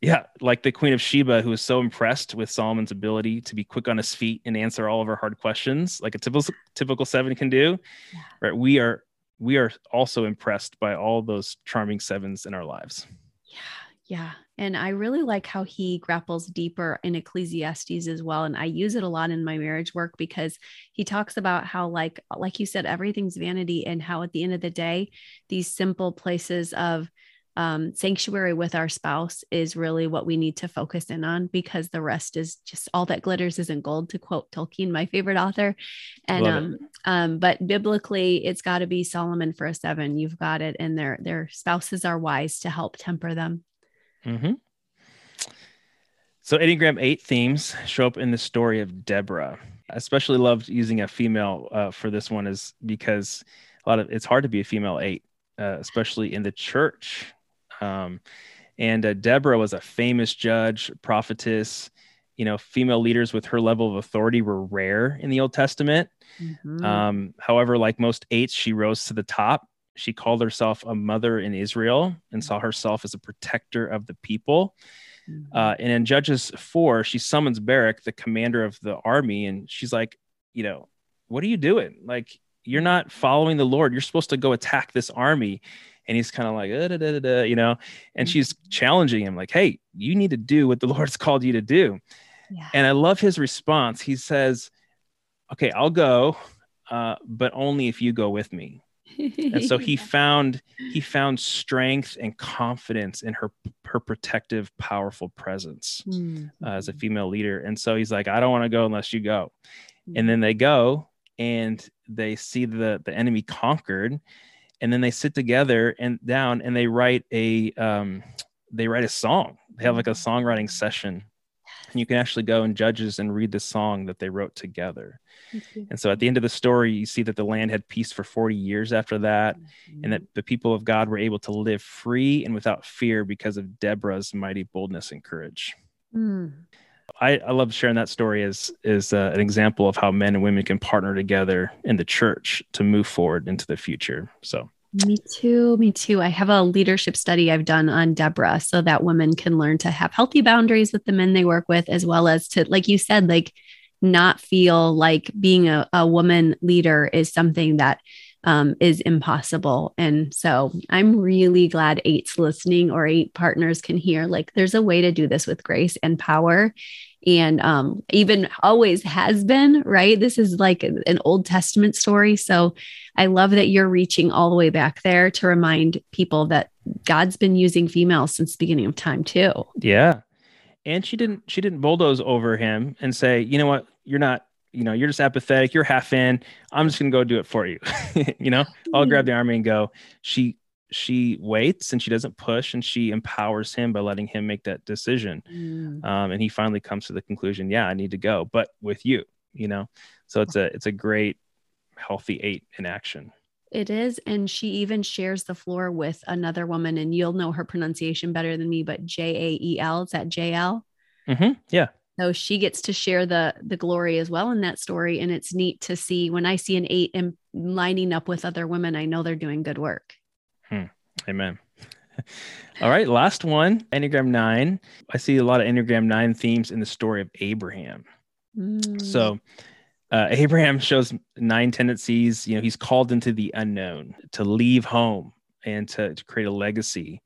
yeah like the queen of sheba who was so impressed with solomon's ability to be quick on his feet and answer all of her hard questions like a typical typical seven can do Yeah. right we are we are also impressed by all those charming sevens in our lives Yeah, yeah. And I really like how he grapples deeper in Ecclesiastes as well. And I use it a lot in my marriage work because he talks about how, like, like you said, everything's vanity, and how at the end of the day, these simple places of um, sanctuary with our spouse is really what we need to focus in on because the rest is just all that glitters isn't gold, to quote Tolkien, my favorite author. And Love it. um, um, but biblically, it's got to be Solomon for a seven. You've got it, and their their spouses are wise to help temper them. mm-hmm. So Enneagram 8 themes show up in the story of Deborah. I especially loved using a female uh, for this one is because a lot of it's hard to be a female 8, uh, especially in the church. Um, and uh, Deborah was a famous judge, prophetess. You know, female leaders with her level of authority were rare in the Old Testament. Mhm. Um, however, like most eights, she rose to the top. She called herself a mother in Israel and saw herself as a protector of the people. Mhm. Uh, and in Judges 4, she summons Barak, the commander of the army, and she's like, you know, what are you doing? Like, you're not following the Lord. You're supposed to go attack this army. And he's kind of like, uh, da, da, da, da, you know, and she's challenging him, like, hey, you need to do what the [LAUGHS] Lord's called you to do. Yeah. And I love his response. He says, Okay, I'll go, uh, but only if you go with me. and so [LAUGHS] he found he found strength and confidence in her her protective powerful presence mm-hmm. uh, as a female leader and so he's like i don't want to go unless you go mm-hmm. and then they go and they see the the enemy conquered and then they sit together and down and they write a um, they write a song they have like a songwriting session and you can actually go and judges and read the song that they wrote together and so at the end of the story you see that the land had peace for 40 years after that mm-hmm. and that the people of god were able to live free and without fear because of deborah's mighty boldness and courage mm. I, I love sharing that story as is uh, an example of how men and women can partner together in the church to move forward into the future so me too. Me too. I have a leadership study I've done on Deborah so that women can learn to have healthy boundaries with the men they work with, as well as to, like you said, like not feel like being a, a woman leader is something that um, is impossible. And so I'm really glad eight's listening or eight partners can hear like there's a way to do this with grace and power and um, even always has been, right? This is like an Old Testament story. So I love that you're reaching all the way back there to remind people that God's been using females since the beginning of time too. Yeah. And she didn't she didn't bulldoze over him and say, you know what, you're not, you know, you're just apathetic, you're half in. I'm just gonna go do it for you. [LAUGHS] you know, I'll grab the [LAUGHS] army and go. She she waits and she doesn't push and she empowers him by letting him make that decision mm. um, and he finally comes to the conclusion yeah i need to go but with you you know so it's a it's a great healthy eight in action it is and she even shares the floor with another woman and you'll know her pronunciation better than me but j-a-e-l is that j-l mm-hmm. yeah so she gets to share the the glory as well in that story and it's neat to see when i see an eight and lining up with other women i know they're doing good work Hmm. Amen. [LAUGHS] All right, last one, Enneagram 9. I see a lot of Enneagram 9 themes in the story of Abraham. Mm. So, uh, [LAUGHS] Abraham shows nine tendencies. You know, he's called into the unknown, to leave home and to, to create a legacy,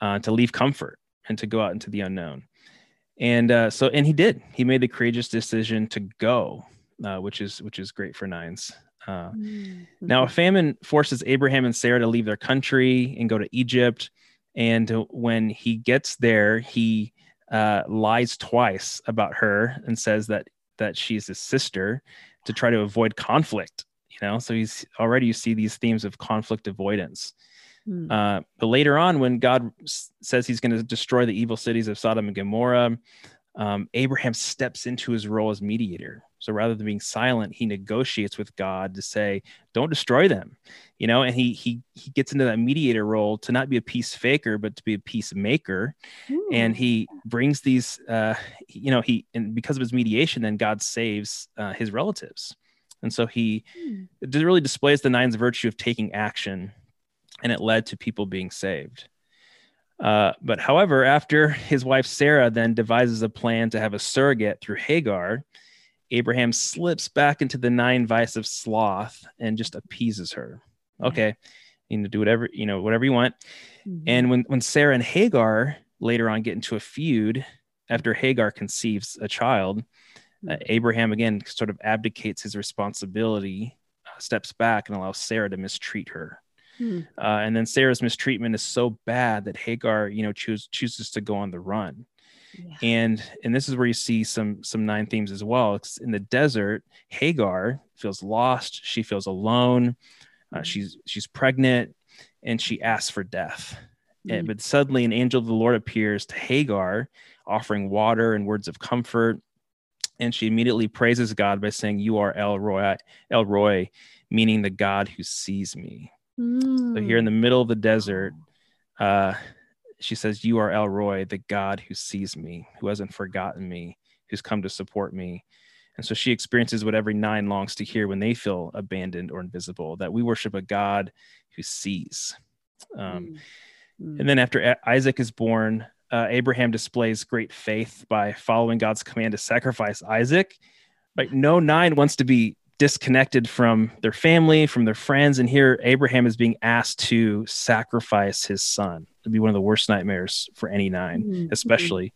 uh, to leave comfort and to go out into the unknown. And uh, so, and he did. He made the courageous decision to go, uh, which is which is great for nines. Uh, mm-hmm. Now, a famine forces Abraham and Sarah to leave their country and go to Egypt. And when he gets there, he uh, lies twice about her and says that that she's his sister to try to avoid conflict. You know, so he's already you see these themes of conflict avoidance. Mm. Uh, but later on, when God s- says He's going to destroy the evil cities of Sodom and Gomorrah, um, Abraham steps into his role as mediator. So rather than being silent, he negotiates with God to say, "Don't destroy them," you know. And he he he gets into that mediator role to not be a peace faker, but to be a peacemaker. Ooh. And he brings these, uh, you know, he and because of his mediation, then God saves uh, his relatives. And so he mm. really displays the nine's virtue of taking action, and it led to people being saved. Uh, but however, after his wife Sarah then devises a plan to have a surrogate through Hagar, Abraham slips back into the nine vice of sloth and just appeases her. Okay, you know, do whatever you know, whatever you want. Mm-hmm. And when when Sarah and Hagar later on get into a feud after Hagar conceives a child, uh, mm-hmm. Abraham again sort of abdicates his responsibility, uh, steps back, and allows Sarah to mistreat her. Hmm. Uh, and then Sarah's mistreatment is so bad that Hagar, you know, choose, chooses to go on the run. Yeah. And and this is where you see some some nine themes as well. It's in the desert, Hagar feels lost. She feels alone. Uh, mm-hmm. she's she's pregnant, and she asks for death. Mm-hmm. And, but suddenly, an angel of the Lord appears to Hagar, offering water and words of comfort. And she immediately praises God by saying, "You are El Roi, El Roi, meaning the God who sees me." Mm. So here in the middle of the desert, uh, she says, You are El Roi, the God who sees me, who hasn't forgotten me, who's come to support me. And so she experiences what every nine longs to hear when they feel abandoned or invisible that we worship a God who sees. Um, mm. And then after Isaac is born, uh, Abraham displays great faith by following God's command to sacrifice Isaac. Like no nine wants to be disconnected from their family, from their friends. And here, Abraham is being asked to sacrifice his son. It'd be one of the worst nightmares for any 9 mm-hmm. especially.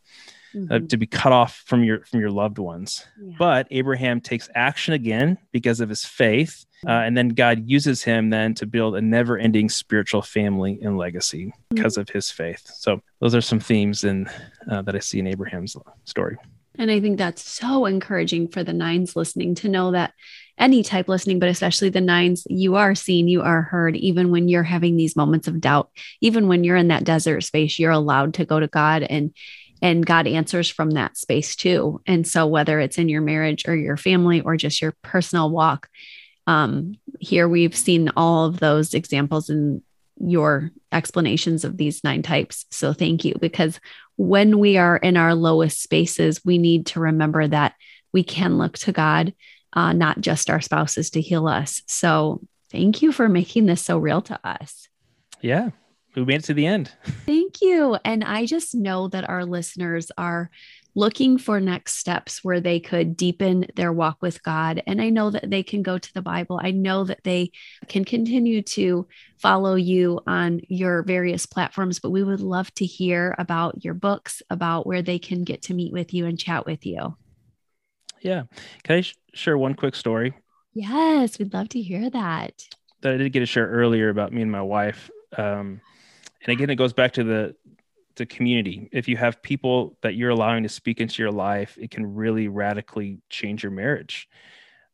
mm-hmm. uh, to be cut off from your from your loved ones. Yeah. But Abraham takes action again because of his faith, uh, mm-hmm. and then God uses him then to build a never-ending spiritual family and legacy because mm-hmm. of his faith. So those are some themes in uh, that I see in Abraham's story. And I think that's so encouraging for the nines listening to know that any type listening, but especially the nines, you are seen, you are heard, even when you're having these moments of doubt, even when you're in that desert space, you're allowed to go to God and and God answers from that space too. And so whether it's in your marriage or your family or just your personal walk, um, here we've seen all of those examples in your explanations of these nine types. So thank you because when we are in our lowest spaces, we need to remember that we can look to God, uh, not just our spouses to heal us. So thank you for making this so real to us. Yeah, we made it to the end. [LAUGHS] Thank you. And I just know that our listeners are looking for next steps where they could deepen their walk with God. And I know that they can go to the Bible. I know that they can continue to follow you on your various platforms, but we would love to hear about your books, about where they can get to meet with you and chat with you. Yeah. Can I sh- share one quick story? Yes, we'd love to hear that. That I did get to share earlier about me and my wife. Um, and again, it goes back to the the community. If you have people that you're allowing to speak into your life, it can really radically change your marriage.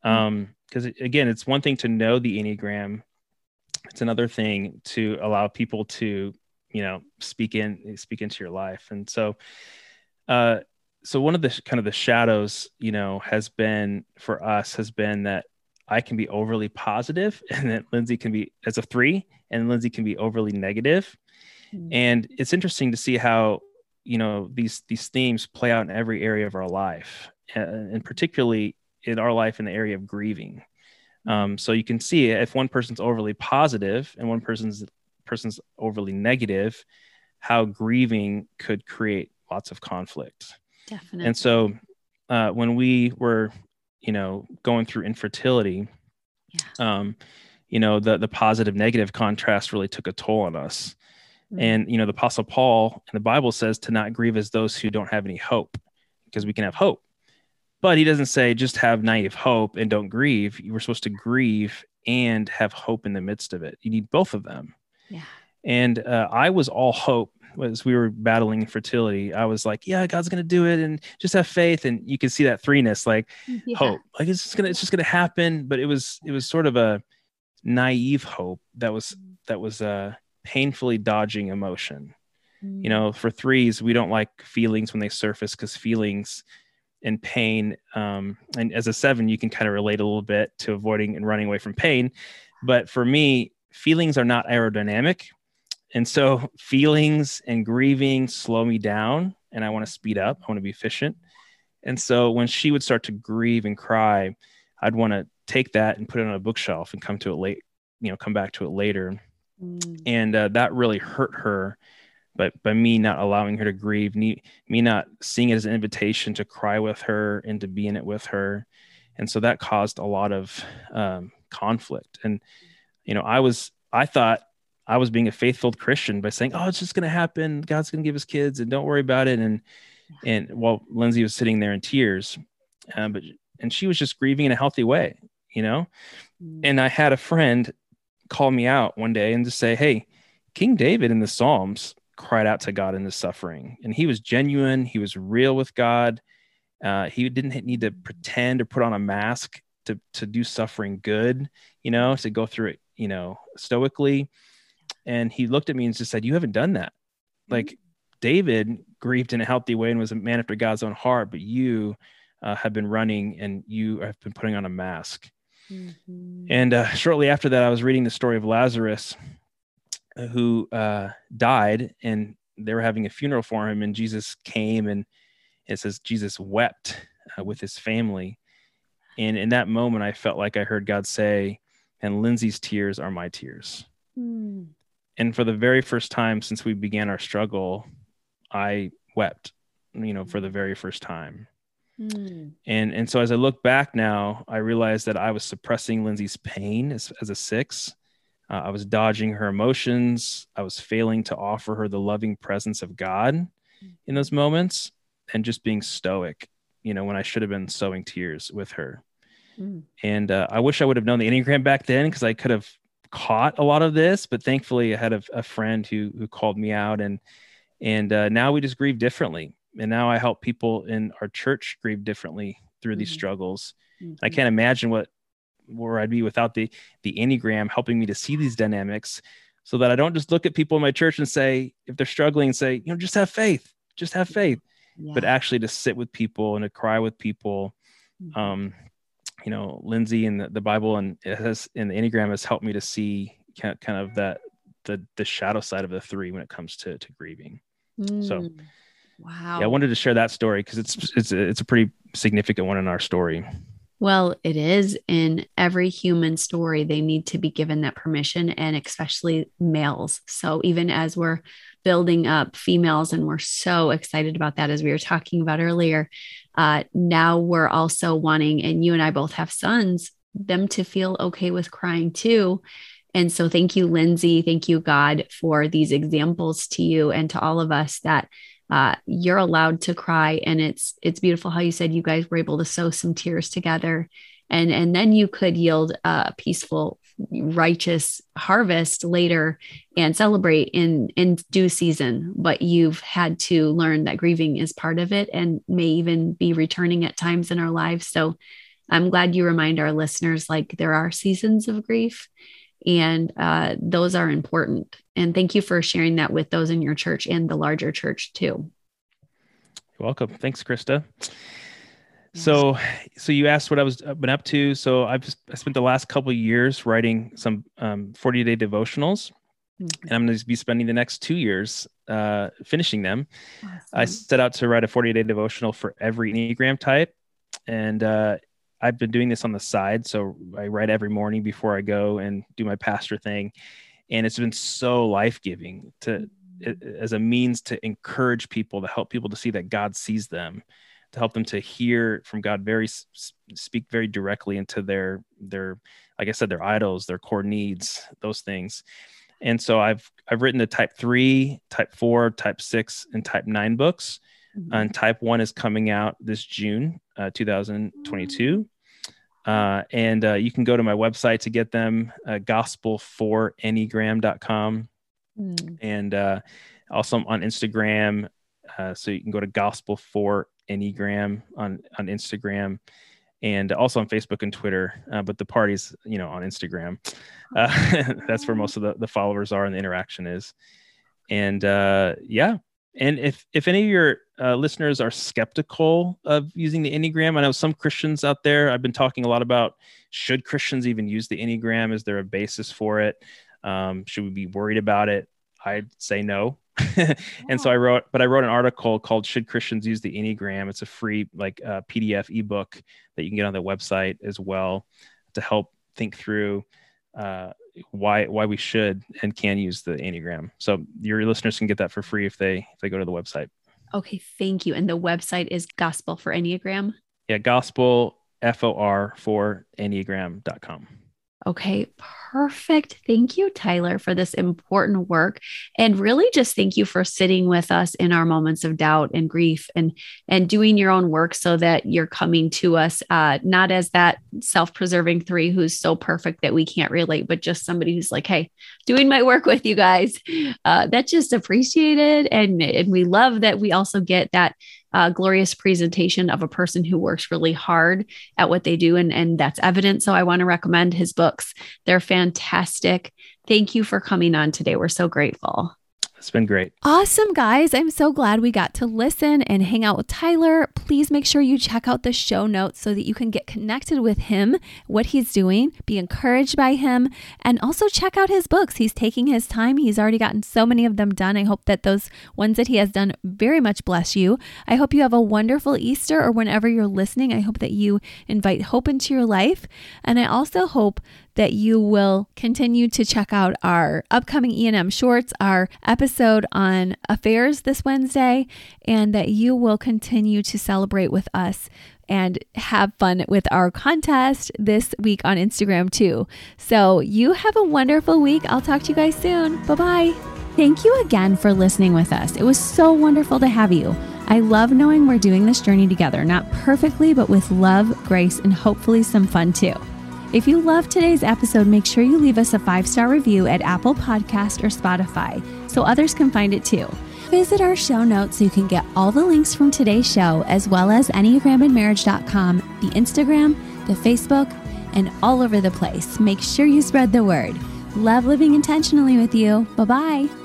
Mm-hmm. Um, because again, it's one thing to know the Enneagram, it's another thing to allow people to, you know, speak in speak into your life. And so uh so one of the kind of the shadows, you know, has been for us has been that I can be overly positive [LAUGHS] and that Lindsay can be as a three and Lindsay can be overly negative. Mm-hmm. And it's interesting to see how you know these these themes play out in every area of our life, and particularly in our life in the area of grieving. Hmm. Um, so you can see if one person's overly positive and one person's person's overly negative, how grieving could create lots of conflict. Definitely. And so uh, when we were, you know, going through infertility, yeah. um, you know, the the positive negative contrast really took a toll on us. Mm-hmm. And you know, the Apostle Paul in the Bible says to not grieve as those who don't have any hope, because we can have hope. But he doesn't say just have naive hope and don't grieve. You were supposed to grieve and have hope in the midst of it. You need both of them. Yeah. And uh, I was all hope as we were battling infertility. I was like, yeah, God's gonna do it, and just have faith. And you can see that threeness, like yeah. hope, like it's just gonna, it's just gonna happen. But it was, it was sort of a naive hope that was, that was uh, painfully dodging emotion. Mm. You know, for threes, we don't like feelings when they surface because feelings and pain, um, and as a seven, you can kind of relate a little bit to avoiding and running away from pain. But for me, feelings are not aerodynamic. And so feelings and grieving slow me down and I want to speed up. I want to be efficient. And so when she would start to grieve and cry, I'd want to take that and put it on a bookshelf and come to it late, you know, come back to it later. Mm. And uh, that really hurt her. But by me not allowing her to grieve, me, me not seeing it as an invitation to cry with her and to be in it with her. And so that caused a lot of um, conflict. And, you know, I was, I thought I was being a faithful Christian by saying, "Oh, it's just going to happen. God's going to give us kids, and don't worry about it." And and while Lindsay was sitting there in tears, uh, but and she was just grieving in a healthy way, you know. Mm. And I had a friend call me out one day and just say, Hey, King David in the Psalms cried out to God in his suffering, and he was genuine, he was real with God. Uh, he didn't need to pretend or put on a mask to, to do suffering good, you know, to go through it, you know, stoically. And he looked at me and just said, You haven't done that. Like David grieved in a healthy way and was a man after God's own heart, but you uh, have been running and you have been putting on a mask. Mm-hmm. And uh, shortly after that, I was reading the story of Lazarus, uh, who uh, died, and they were having a funeral for him. And Jesus came, and it says Jesus wept uh, with his family. And in that moment, I felt like I heard God say, "And Lindsay's tears are my tears." Mm. And for the very first time since we began our struggle, I wept. You know, for the very first time. Mm. And and so as I look back now, I realized that I was suppressing Lindsay's pain as, as a six. Uh, I was dodging her emotions. I was failing to offer her the loving presence of God in those moments. and just being stoic, you know, when I should have been sowing tears with her. Mm. And uh, I wish I would have known the Enneagram back then because I could have caught a lot of this. But thankfully, I had a, a friend who who called me out, and and uh, now we just grieve differently. And now I help people in our church grieve differently through mm-hmm. these struggles. Mm-hmm. I can't imagine what where I'd be without the the Enneagram helping me to see these dynamics, so that I don't just look at people in my church and say if they're struggling, say you know just have faith, just have faith, yeah. but actually to sit with people and to cry with people. Mm-hmm. Um, you know, Lindsay and the, the Bible and it has and the Enneagram has helped me to see kind of that the the shadow side of the three when it comes to to grieving. Mm. So wow. Yeah, I wanted to share that story because it's it's it's a pretty significant one in our story. Well, it is in every human story. They need to be given that permission, and especially males. So, even as we're building up females, and we're so excited about that, as we were talking about earlier, uh, now we're also wanting, and you and I both have sons, them to feel okay with crying too. And so, thank you, Lindsay. Thank you, God, for these examples to you and to all of us that uh, you're allowed to cry. And it's it's beautiful how you said you guys were able to sow some tears together, and and then you could yield a peaceful, righteous harvest later and celebrate in in due season. But you've had to learn that grieving is part of it, and may even be returning at times in our lives. So. I'm glad you remind our listeners like there are seasons of grief and uh, those are important. And thank you for sharing that with those in your church and the larger church too. You're welcome. Thanks, Christa. So, so you asked what I was been up to. So I've I spent the last couple years writing some um, 40 day devotionals, mm-hmm. and I'm going to be spending the next two years uh, finishing them. Awesome. I set out to write a 40 day devotional for every Enneagram type, and uh, I've been doing this on the side. So I write every morning before I go and do my pastor thing. And it's been so life giving to as a means to encourage people, to help people to see that God sees them, to help them to hear from God very speak very directly into their their like I said their idols, their core needs, those things. And so I've I've written the type 3, type 4, type 6 and type 9 books. Mm-hmm. And type 1 is coming out this June uh, 2022. Uh, and uh, you can go to my website to get them, uh, gospel4enneagram.com. Mm. And uh, also on Instagram. Uh, so you can go to gospel for enneagram on, on Instagram and also on Facebook and Twitter. Uh, but the party's, you know, on Instagram. Uh, [LAUGHS] that's where most of the, the followers are and the interaction is. And uh, yeah, and if if any of your uh, listeners are skeptical of using the Enneagram, I know some Christians out there. I've been talking a lot about should Christians even use the Enneagram? Is there a basis for it? Um, should we be worried about it? I'd say no. [LAUGHS] and so I wrote, but I wrote an article called "Should Christians Use the Enneagram?" It's a free like uh, PDF ebook that you can get on the website as well to help think through uh, why why we should and can use the enneagram so your listeners can get that for free if they if they go to the website okay thank you. And the website is gospel for enneagram? Yeah gospel for for enneagram.com Okay, perfect. Thank you, Tyler, for this important work. And really just thank you for sitting with us in our moments of doubt and grief and and doing your own work so that you're coming to us uh, not as that self-preserving three who's so perfect that we can't relate, but just somebody who's like, hey, doing my work with you guys. Uh, that's just appreciated. And, and we love that we also get that uh, glorious presentation of a person who works really hard at what they do. And, and that's evident. So I want to recommend his books. They're fantastic. Thank you for coming on today. We're so grateful. It's been great. Awesome, guys. I'm so glad we got to listen and hang out with Tyler. Please make sure you check out the show notes so that you can get connected with him, what he's doing, be encouraged by him, and also check out his books. He's taking his time. He's already gotten so many of them done. I hope that those ones that he has done very much bless you. I hope you have a wonderful Easter or whenever you're listening. I hope that you invite hope into your life. And I also hope that you will continue to check out our upcoming E&M shorts, our episode on affairs this Wednesday, and that you will continue to celebrate with us and have fun with our contest this week on Instagram too. So, you have a wonderful week. I'll talk to you guys soon. Bye bye. Thank you again for listening with us. It was so wonderful to have you. I love knowing we're doing this journey together, not perfectly, but with love, grace, and hopefully some fun too. If you love today's episode, make sure you leave us a five star review at Apple Podcast or Spotify so others can find it too. Visit our show notes so you can get all the links from today's show, as well as EnneagramandMarriage.com, the Instagram, the Facebook, and all over the place. Make sure you spread the word. Love living intentionally with you. Bye bye.